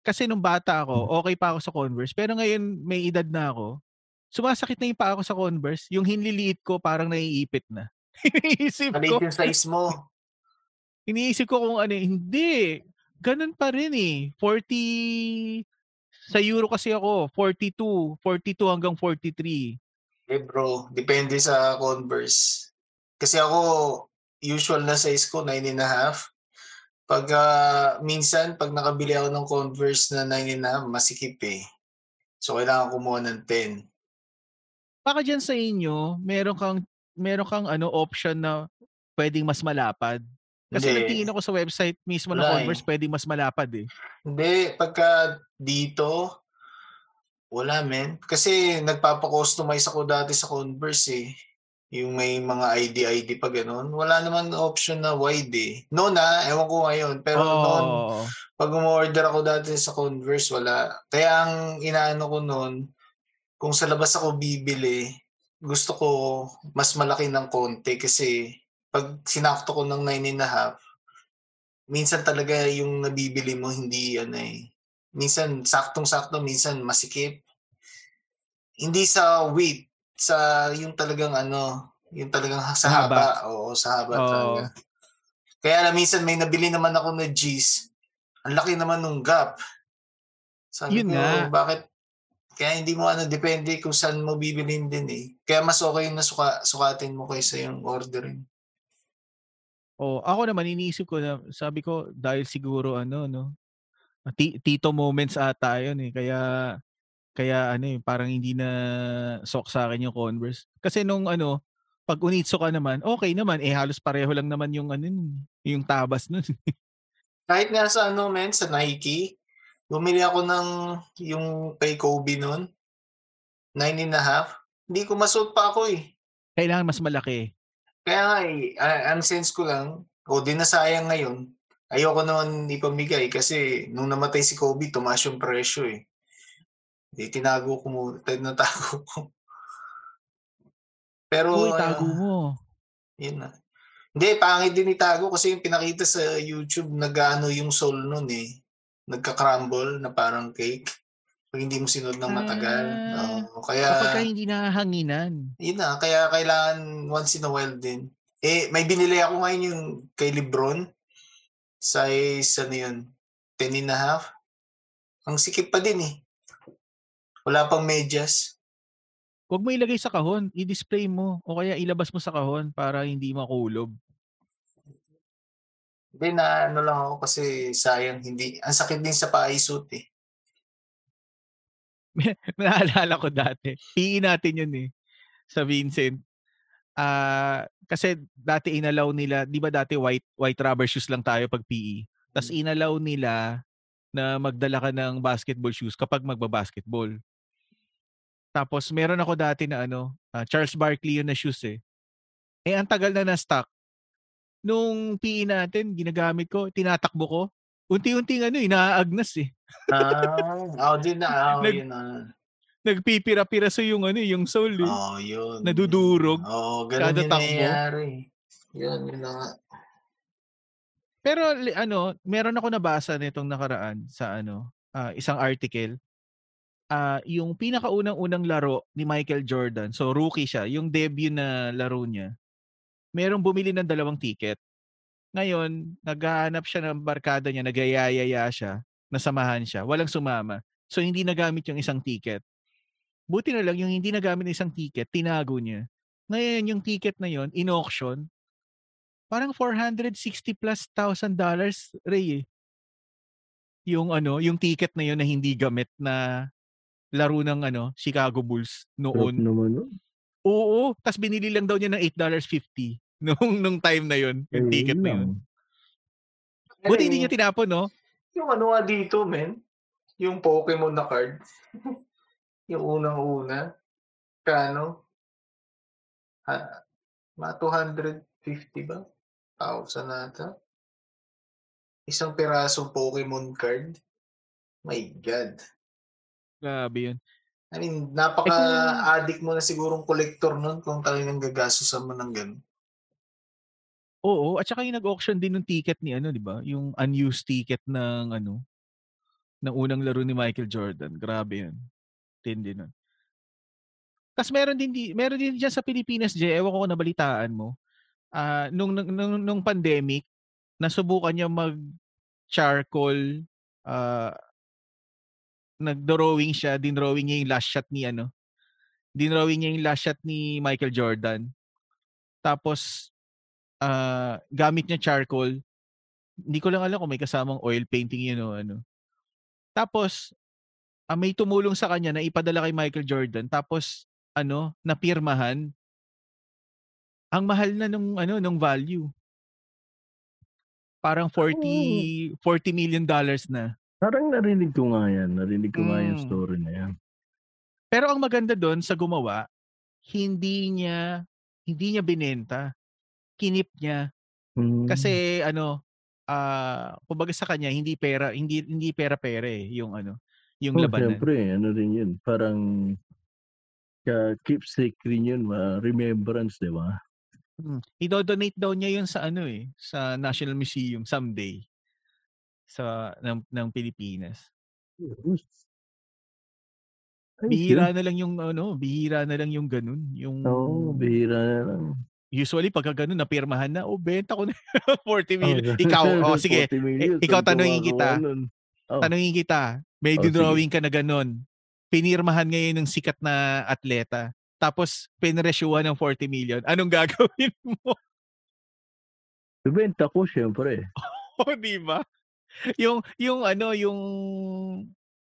Kasi nung bata ako, okay pa ako sa Converse. Pero ngayon may edad na ako. Sumasakit na yung pa ako sa Converse. Yung hinliliit ko parang naiipit na. Iniisip ko. yung size mo. Iniisip ko kung ano, hindi. Ganun pa rin eh. 40, sa Euro kasi ako, 42, 42 hanggang 43. Eh bro, depende sa Converse. Kasi ako, usual na size ko, 9.5. Pag ah, minsan, pag nakabili ako ng Converse na 9.5, masikip eh. So, kailangan kumuha ng 10. Baka dyan sa inyo, meron kang, meron kang ano, option na pwedeng mas malapad. Kasi Hindi. nagtingin ako sa website mismo ng eh. Converse, pwedeng mas malapad eh. Hindi, pagka dito, wala men. Kasi nagpapa-customize ako dati sa Converse eh. Yung may mga ID-ID pa ganun. Wala naman option na wide eh. Noon na, ewan ko ngayon. Pero noon, Oo. pag umorder ako dati sa Converse, wala. Kaya ang inaano ko noon, kung sa labas ako bibili, gusto ko mas malaki ng konti kasi pag sinakto ko ng 9.5, minsan talaga yung nabibili mo hindi ano eh. Minsan saktong-sakto, minsan masikip. Hindi sa weight, sa yung talagang ano, yung talagang sa haba. haba. Oo, sa haba Oo. talaga. Kaya lang minsan may nabili naman ako na G's. Ang laki naman nung gap. Sabi Yun ko, nga. bakit? Kaya hindi mo ano, depende kung saan mo bibilin din eh. Kaya mas okay na suka, sukatin mo kaysa yung ordering. Oh, ako naman iniisip ko na sabi ko dahil siguro ano no. Ti- Tito moments ata 'yun eh. Kaya kaya ano eh parang hindi na sok sa akin yung Converse. Kasi nung ano pag unitso ka naman, okay naman eh halos pareho lang naman yung ano nun, yung tabas nun. Kahit nga sa ano men, sa Nike, bumili ako ng yung kay Kobe noon. Nine and a half. Hindi ko masuot pa ako eh. Kailangan mas malaki. Kaya nga eh, ang sense ko lang, o di nasayang ngayon, ayoko naman ipamigay kasi nung namatay si Kobe, tumaas yung presyo eh. Di tinago ko muna, tinatago ko. Pero, Uy, tago ah, mo. yun na. Hindi, pangit din itago kasi yung pinakita sa YouTube, nag-ano yung soul nun eh. Nagka-crumble na parang cake. Pag hindi mo sinod ng matagal. Ah, Oo, kaya, Kapag ka hindi nahanginan. yun na, kaya kailangan once in a while din. Eh, may binili ako ngayon yung kay Lebron. Size, ano yun, 10 and a half. Ang sikip pa din eh. Wala pang medyas. Huwag mo ilagay sa kahon, i-display mo o kaya ilabas mo sa kahon para hindi makulob. Hindi na ano lang ako kasi sayang hindi. Ang sakit din sa paisuit eh. Naalala ko dati. PE natin yun eh. Sa Vincent. Ah, kasi dati inalaw nila, 'di ba dati white white rubber shoes lang tayo pag PE. Tapos inalaw nila na magdala ka ng basketball shoes kapag magba-basketball. Tapos meron ako dati na ano, ah, Charles Barkley yun na shoes eh. Eh ang tagal na na-stock. Nung PE natin, ginagamit ko, tinatakbo ko. Unti-unting ano, inaagnas eh. Ah, ako din na. Oh, Nag- yun na. Nagpipira-piraso yung ano, yung soul eh. Oh, yun. Nadudurog. Oh, ganun Kada yung takbo. nangyayari. Yun, yun na nga. Pero ano, meron ako nabasa nitong nakaraan sa ano, ah, isang article. Ah, yung pinakaunang-unang laro ni Michael Jordan. So rookie siya, yung debut na laro niya. Merong bumili ng dalawang ticket. Ngayon, naghahanap siya ng barkada niya, nagayayaya siya, nasamahan siya, walang sumama. So hindi nagamit yung isang ticket. Buti na lang yung hindi nagamit ng isang ticket, tinago niya. Ngayon yung ticket na yon in-auction, parang 460 plus thousand dollars, Ray eh. Yung ano, yung ticket na yun na hindi gamit na laro ng ano, Chicago Bulls noon. naman, no? Oo, tas binili lang daw niya ng $8.50 nung nung time na yun, yung Eh, ticket yun na yun. Buti hindi niya tinapon, no? Yung ano nga dito, men. Yung Pokemon na card. yung unang-una. Kano? Ha, mga 250 ba? 1,000 nata. Isang pirasong Pokemon card. My God. Grabe yun. I mean, napaka-addict mo na sigurong collector nun kung talagang gagastusan mo ng ganun. Oo, at saka yung nag-auction din ng ticket ni ano, 'di ba? Yung unused ticket ng ano ng unang laro ni Michael Jordan. Grabe 'yun. Tindi nun. Tapos meron din di, meron din diyan sa Pilipinas, Jay, ewan ko kung nabalitaan mo. Ah, nung, nung nung nung pandemic, nasubukan niya mag charcoal ah nag-drawing siya, dinrawing niya yung last shot ni ano. Dinrawing niya yung last shot ni Michael Jordan. Tapos ah gamit niya charcoal. Hindi ko lang alam kung may kasamang oil painting yun o ano. Tapos, ah, may tumulong sa kanya na ipadala kay Michael Jordan. Tapos, ano, napirmahan. Ang mahal na nung, ano, nung value. Parang 40, 40 million dollars na. Parang narinig ko nga yan. Narinig ko nga yung Mm. story na yan. Pero ang maganda doon sa gumawa, hindi niya, hindi niya binenta. Kinip niya. Mm. Kasi ano, ah kumbaga sa kanya hindi pera, hindi hindi pera-pera eh, yung ano, yung Oh, labanan. siyempre, ano rin yun. Parang ka keepsake rin yun, ma- remembrance, di ba? Mm. Ido-donate daw niya yun sa ano eh, sa National Museum someday sa ng, ng Pilipinas. Ayos Bihira na lang yung ano, bihira na lang yung ganun, yung Oo, bihira na lang. usually pagka ganun napirmahan na, oh benta ko na 40 Oh, million. Ikaw, oh sige, 40 million, eh, ikaw tanungin kita. Oh. Tanungin kita, may Oh, drawing ka na ganun. Pinirmahan ngayon ng sikat na atleta. Tapos pinresyuhan ng 40 million. Anong gagawin mo? Bibenta ko, siyempre. O, di ba? Yung, yung ano, yung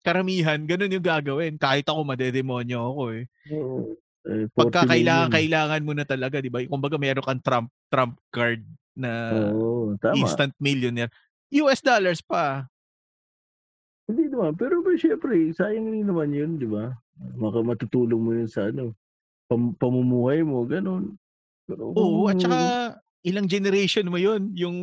karamihan, ganun yung gagawin. Kahit ako madedemonyo ako eh. Oo. Eh, 40 Pagka kailangan, kailangan mo na talaga, di ba? Kumbaga meron kang Trump, Trump card na Oo, tama. instant millionaire. US dollars pa. Hindi naman. Pero ba, syempre, sayang rin naman yun, di ba? Maka matutulong mo yun sa ano. pam pamumuhay mo, gano'n. Pero Oo, at saka ilang generation mo 'yun, yung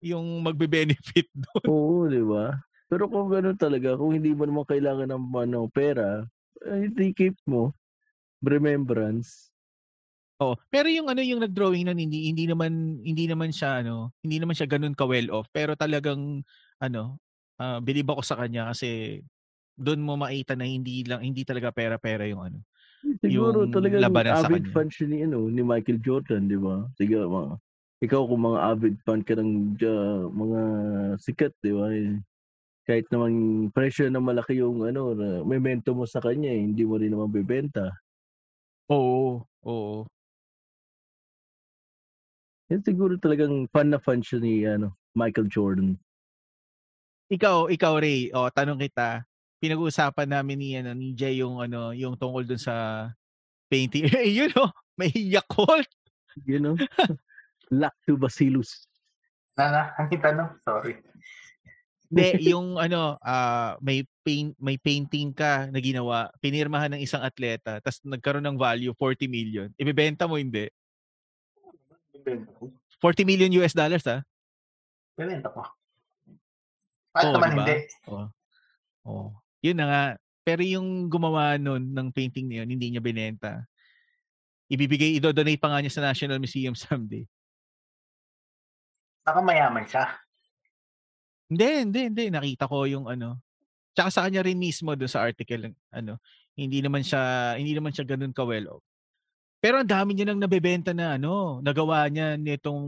yung magbe-benefit do'n. Oo, 'di ba? Pero kung gano'n talaga, kung hindi mo naman kailangan ng ano, pera, eh, di keep mo. Remembrance. Oo, pero yung ano, yung nag-drawing nun hindi hindi naman hindi naman siya ano, hindi naman siya gano'n ka-well off, pero talagang ano, ah, bilib ako sa kanya kasi do'n mo makita na hindi lang hindi talaga pera-pera yung ano, Siguro yung talagang labanan sa avid kanya. fan siya ni ano, ni Michael Jordan, 'di ba? Sige mga ikaw kung mga avid fan ka ng ja mga sikat, 'di ba, eh, kahit naman presyo na malaki yung ano, memento mo sa kanya, eh, hindi mo rin naman bebenta. Oo, oo. Yan siguro talagang fan na fan siya ni ano, Michael Jordan. Ikaw ikaw Ray, oh tanong kita, pinag-uusapan namin ni ano, ni Jay yung ano, yung tungkol dun sa painting. Eh, yun oh, may Yakult. You know? Lactobacillus. Na na, ang tanong, sorry. Hindi, yung ano, ah, may paint may painting ka na ginawa, pinirmahan ng isang atleta, ta's nagkaroon ng value 40 million. Ibebenta mo hindi? Bibenta ko. 40 million US dollars ah. Bibenta ko. Kahit Oo, naman di ba? hindi. Oo. Oo. Yun na nga. Pero yung gumawa nun ng painting na yun, hindi niya binenta. Ibibigay, ido-donate pa nga niya sa National Museum someday. Baka mayaman siya. Hindi, hindi, hindi. Nakita ko yung ano. Tsaka sa kanya rin mismo doon sa article, ano, hindi naman siya, hindi naman siya ganun ka well off. Pero ang dami niya nang nabebenta na ano, nagawa niya nitong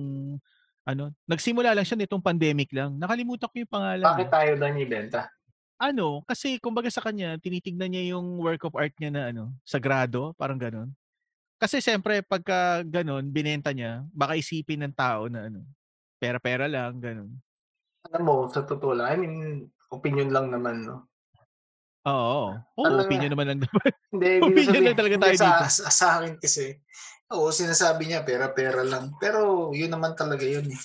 ano, nagsimula lang siya nitong pandemic lang. Nakalimutan ko yung pangalan. Bakit eh. tayo daw niya ibenta? Ano, kasi kumbaga sa kanya, tinitignan niya yung work of art niya na ano, sagrado, parang ganun. Kasi siyempre, pagka ganun, binenta niya, baka isipin ng tao na ano, pera-pera lang, ganun. Alam mo, sa totoo lang, I mean, opinion lang naman, no? Oo. Oo, Talaga. opinion naman lang naman. Hindi, hindi Opinion lang talaga tayo sa, dito. Sa, sa akin kasi, oo, sinasabi niya, pera-pera lang. Pero, yun naman talaga yun. eh.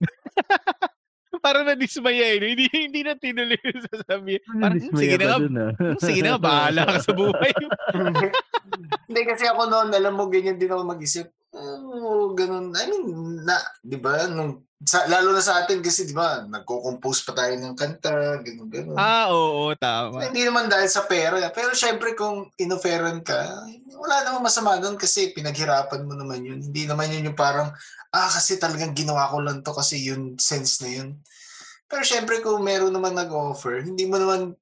Parang na-dismaya eh. Hindi, hindi na tinuloy yung sasabihin. Parang, "Hmm, sige na nga, dun, ah. hmm, sige na bahala ka sa buhay. Hindi kasi ako noon, alam mo, ganyan din ako mag-isip. Oh, ganun. I mean, na, di ba, nung, sa, lalo na sa atin kasi, di ba, nagko-compose pa tayo ng kanta, ganun, ganun. ah, oo, tama. Hindi naman dahil sa pera. Pero syempre kung inoferan ka, wala namang masama doon kasi pinaghirapan mo naman yun. Hindi naman yun yung parang, ah kasi talagang ginawa ko lang to kasi yun sense na yun. Pero syempre kung meron naman nag-offer, hindi mo naman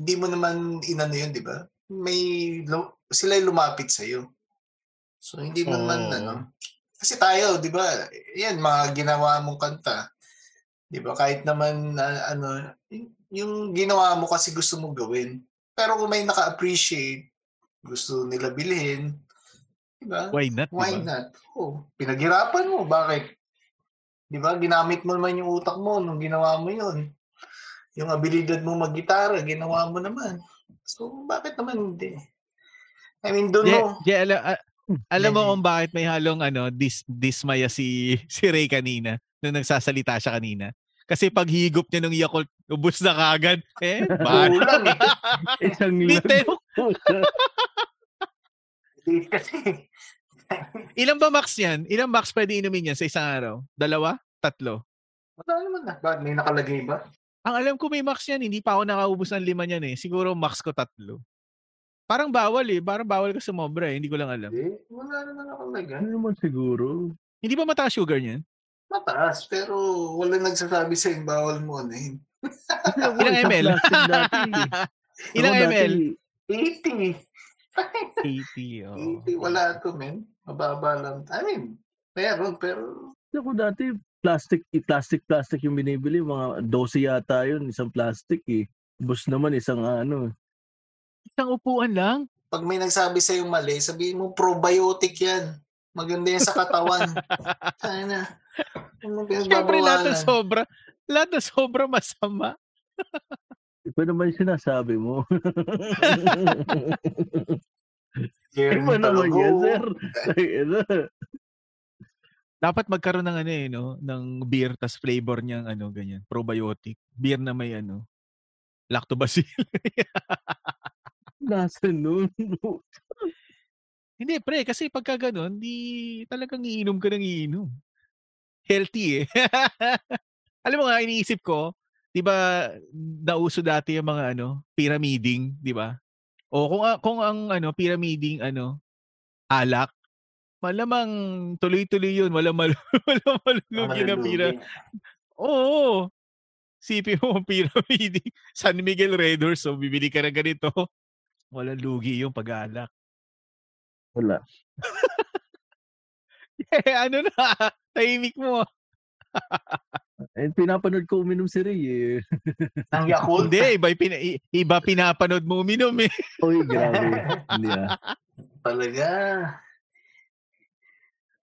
hindi mo naman inano yun, di ba? May sila lumapit sa iyo. So hindi mo naman Oo. ano. Kasi tayo, di ba? Yan mga ginawa mong kanta. Di ba? Kahit naman na, ano, yung ginawa mo kasi gusto mong gawin. Pero kung may naka-appreciate, gusto nila bilhin, di ba? Why not, Why diba? not? Oh, pinaghirapan mo. Bakit? Di ba? Ginamit mo naman yung utak mo nung ginawa mo yun. Yung abilidad mo mag-gitara, ginawa mo naman. So, bakit naman hindi? I mean, doon Je, mo. A- alam mo kung bakit may halong ano, dis, dismaya si, si Ray kanina, nung nagsasalita siya kanina. Kasi pag higop niya ng Yakult, ubus na kagad. Eh, bahala. Kulang eh. Isang. Hindi kasi. Ilan ba max yan? Ilang max pwede inumin yan sa isang araw? Dalawa? Tatlo? Wala naman na. Bakit? May nakalagay ba? Ang alam ko may max yan, hindi pa ako nakaubos ng lima niyan eh. Siguro max ko tatlo. Parang bawal eh. Parang bawal ka sumobra eh. Hindi ko lang alam. Hindi. Wala naman nakalagay. Ano naman siguro? Hindi ba mataas sugar niyan? Mataas, pero wala nagsasabi sa bawal mo ano yun. Kasi ako, Ilang ML? eh. Ilang Ako ML? 80. 80. Oh. 80. Wala to, men. Mababa lang. I mean, meron, pero Ako dati, plastic, plastic, plastic yung binibili. Mga 12 yata yun, isang plastic eh. Bus naman, isang ano. Isang upuan lang? pag may nagsabi sa'yo mali, sabihin mo probiotic yan. Maganda yan sa katawan. Sana. Siyempre lahat pinagbabawalan? sobra, lahat ng sobra masama. Iba naman yung sinasabi mo. Iba naman yan, sir. Ay, ano. Dapat magkaroon ng ano eh, no? ng beer tas flavor niyang ano, ganyan, probiotic. Beer na may ano, lactobacillus. Nasa nun. Hindi pre, kasi pagka gano'n, 'di talagang iinom ka ng iinom. Healthy, eh. Alam mo nga iniisip ko, 'di ba nauso dati yung mga ano, pyramiding, 'di ba? O kung kung ang ano, pyramiding ano, alak, malamang tuloy-tuloy yun, walang malu walang malulugi na pira oo. Isipin mo pyramiding, San Miguel Horse, so bibili ka ng ganito, walang lugi yung pag-aalak. Wala. Eh, ano na, tahimik mo. Eh, pinapanood ko uminom si Ray, eh. Ng Yakult. Hindi, iba, pina, i- iba pinapanood mo uminom eh. Uy, grabe. Hindi, ah. Talaga.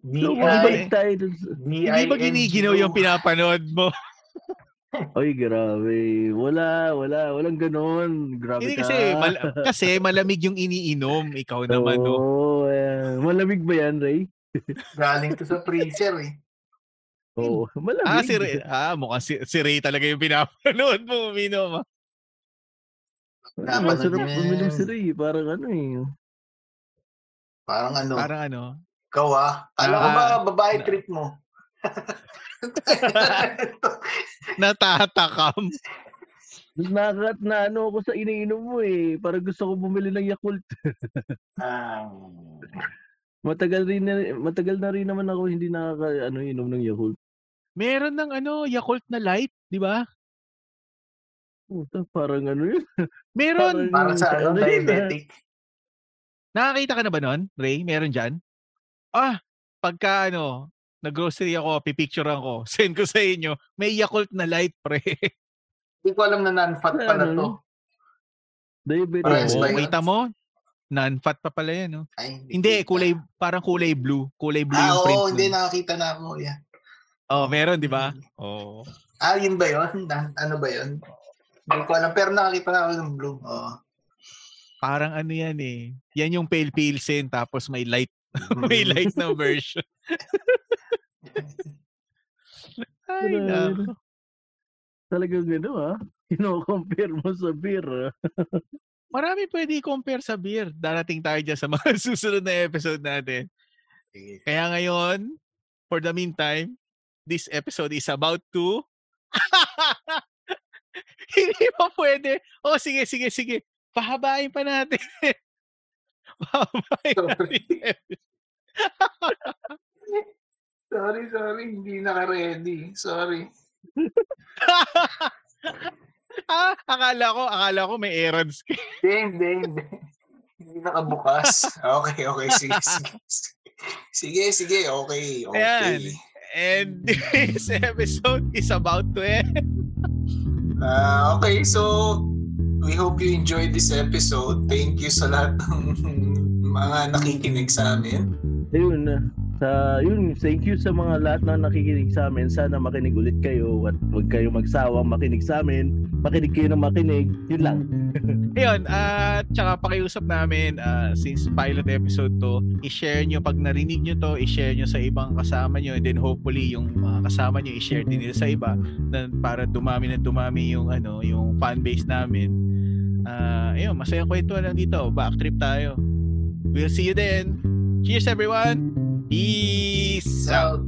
So, DI. balik tayo dun. Hindi ba giniginaw yung pinapanood mo? Uy, grabe. Wala, wala. Walang ganon. Grabe Hindi ka. kasi, mal- kasi malamig yung iniinom. Ikaw naman, no? Oo, eh. Malamig ba yan, Ray? Galing to sa freezer eh. Oo, malamig. Ah, si Ray, ah, mukhang si, si Ray talaga yung pinapanood mo uminom. ah. Masarap uminom si Ray. Parang ano eh. Parang ano, Parang ano, ikaw ah. Alam ko Ah, ba babae na- trip mo? natatakam. Nakat na ano ako sa iniinom mo eh. Parang gusto ko bumili ng Yakult. Ah, Matagal rin na, matagal na rin naman ako hindi nakaka ano inom ng Yakult. Meron ng ano, Yakult na light, di ba? Puta, parang ano yun. Meron. para sa ano, Ano yun, diabetic. Nakakita ka na ba nun, Ray? Meron dyan? Ah, pagka ano, nag-grocery ako, pipicturean ko, send ko sa inyo, may Yakult na light, pre. Hindi ko alam na non-fat pala Ano, to. Ba yun? kita mo? Non-fat pa pala yan, no? Ay, Hindi, kita. kulay, parang kulay blue. Kulay blue Ah, yung print. oo, hindi nakakita na ako. Yeah. Oh, meron, di ba? Oo. Ah, yun ba yun? Na- Ano ba yun? Hindi ko alam, pero nakakita na ako ng blue. Oo. Parang ano yan eh. Yan yung pale pilsen tapos may light may light na version. Ay, nako. Talagang ano ah. Kino-compare mo sa beer. ah. Marami pwede i-compare sa beer. Darating tayo dyan sa mga susunod na episode natin. Kaya ngayon, for the meantime, this episode is about to... Hindi pa pwede. Oh, sige, sige, sige. Pahabain pa natin. Pahabain natin. Sorry, sorry. Hindi naka-ready. Sorry. ah, akala ko, akala ko may errands ka. Hindi, hindi, hindi. Hindi nakabukas. Okay, okay. Sige, sige. Sige, sige. Okay, okay. Ayan. And this episode is about to end. Uh, okay, so we hope you enjoyed this episode. Thank you sa lahat ng mga nakikinig sa amin. Ayun. Sa yun, thank you sa mga lahat na nakikinig sa amin. Sana makinig ulit kayo at huwag kayo magsawang makinig sa amin. Makinig kayo ng makinig. Yun lang. Ayun, at tsaka pakiusap namin, ah, since pilot episode to, i-share nyo, pag narinig nyo to, i-share nyo sa ibang kasama nyo, and then hopefully yung mga kasama nyo, i-share din nila sa iba, na para dumami na dumami yung, ano, yung fan base namin. Ah, ayun, masayang kwento lang dito. Backtrip tayo. We'll see you then. Cheers everyone! Peace out!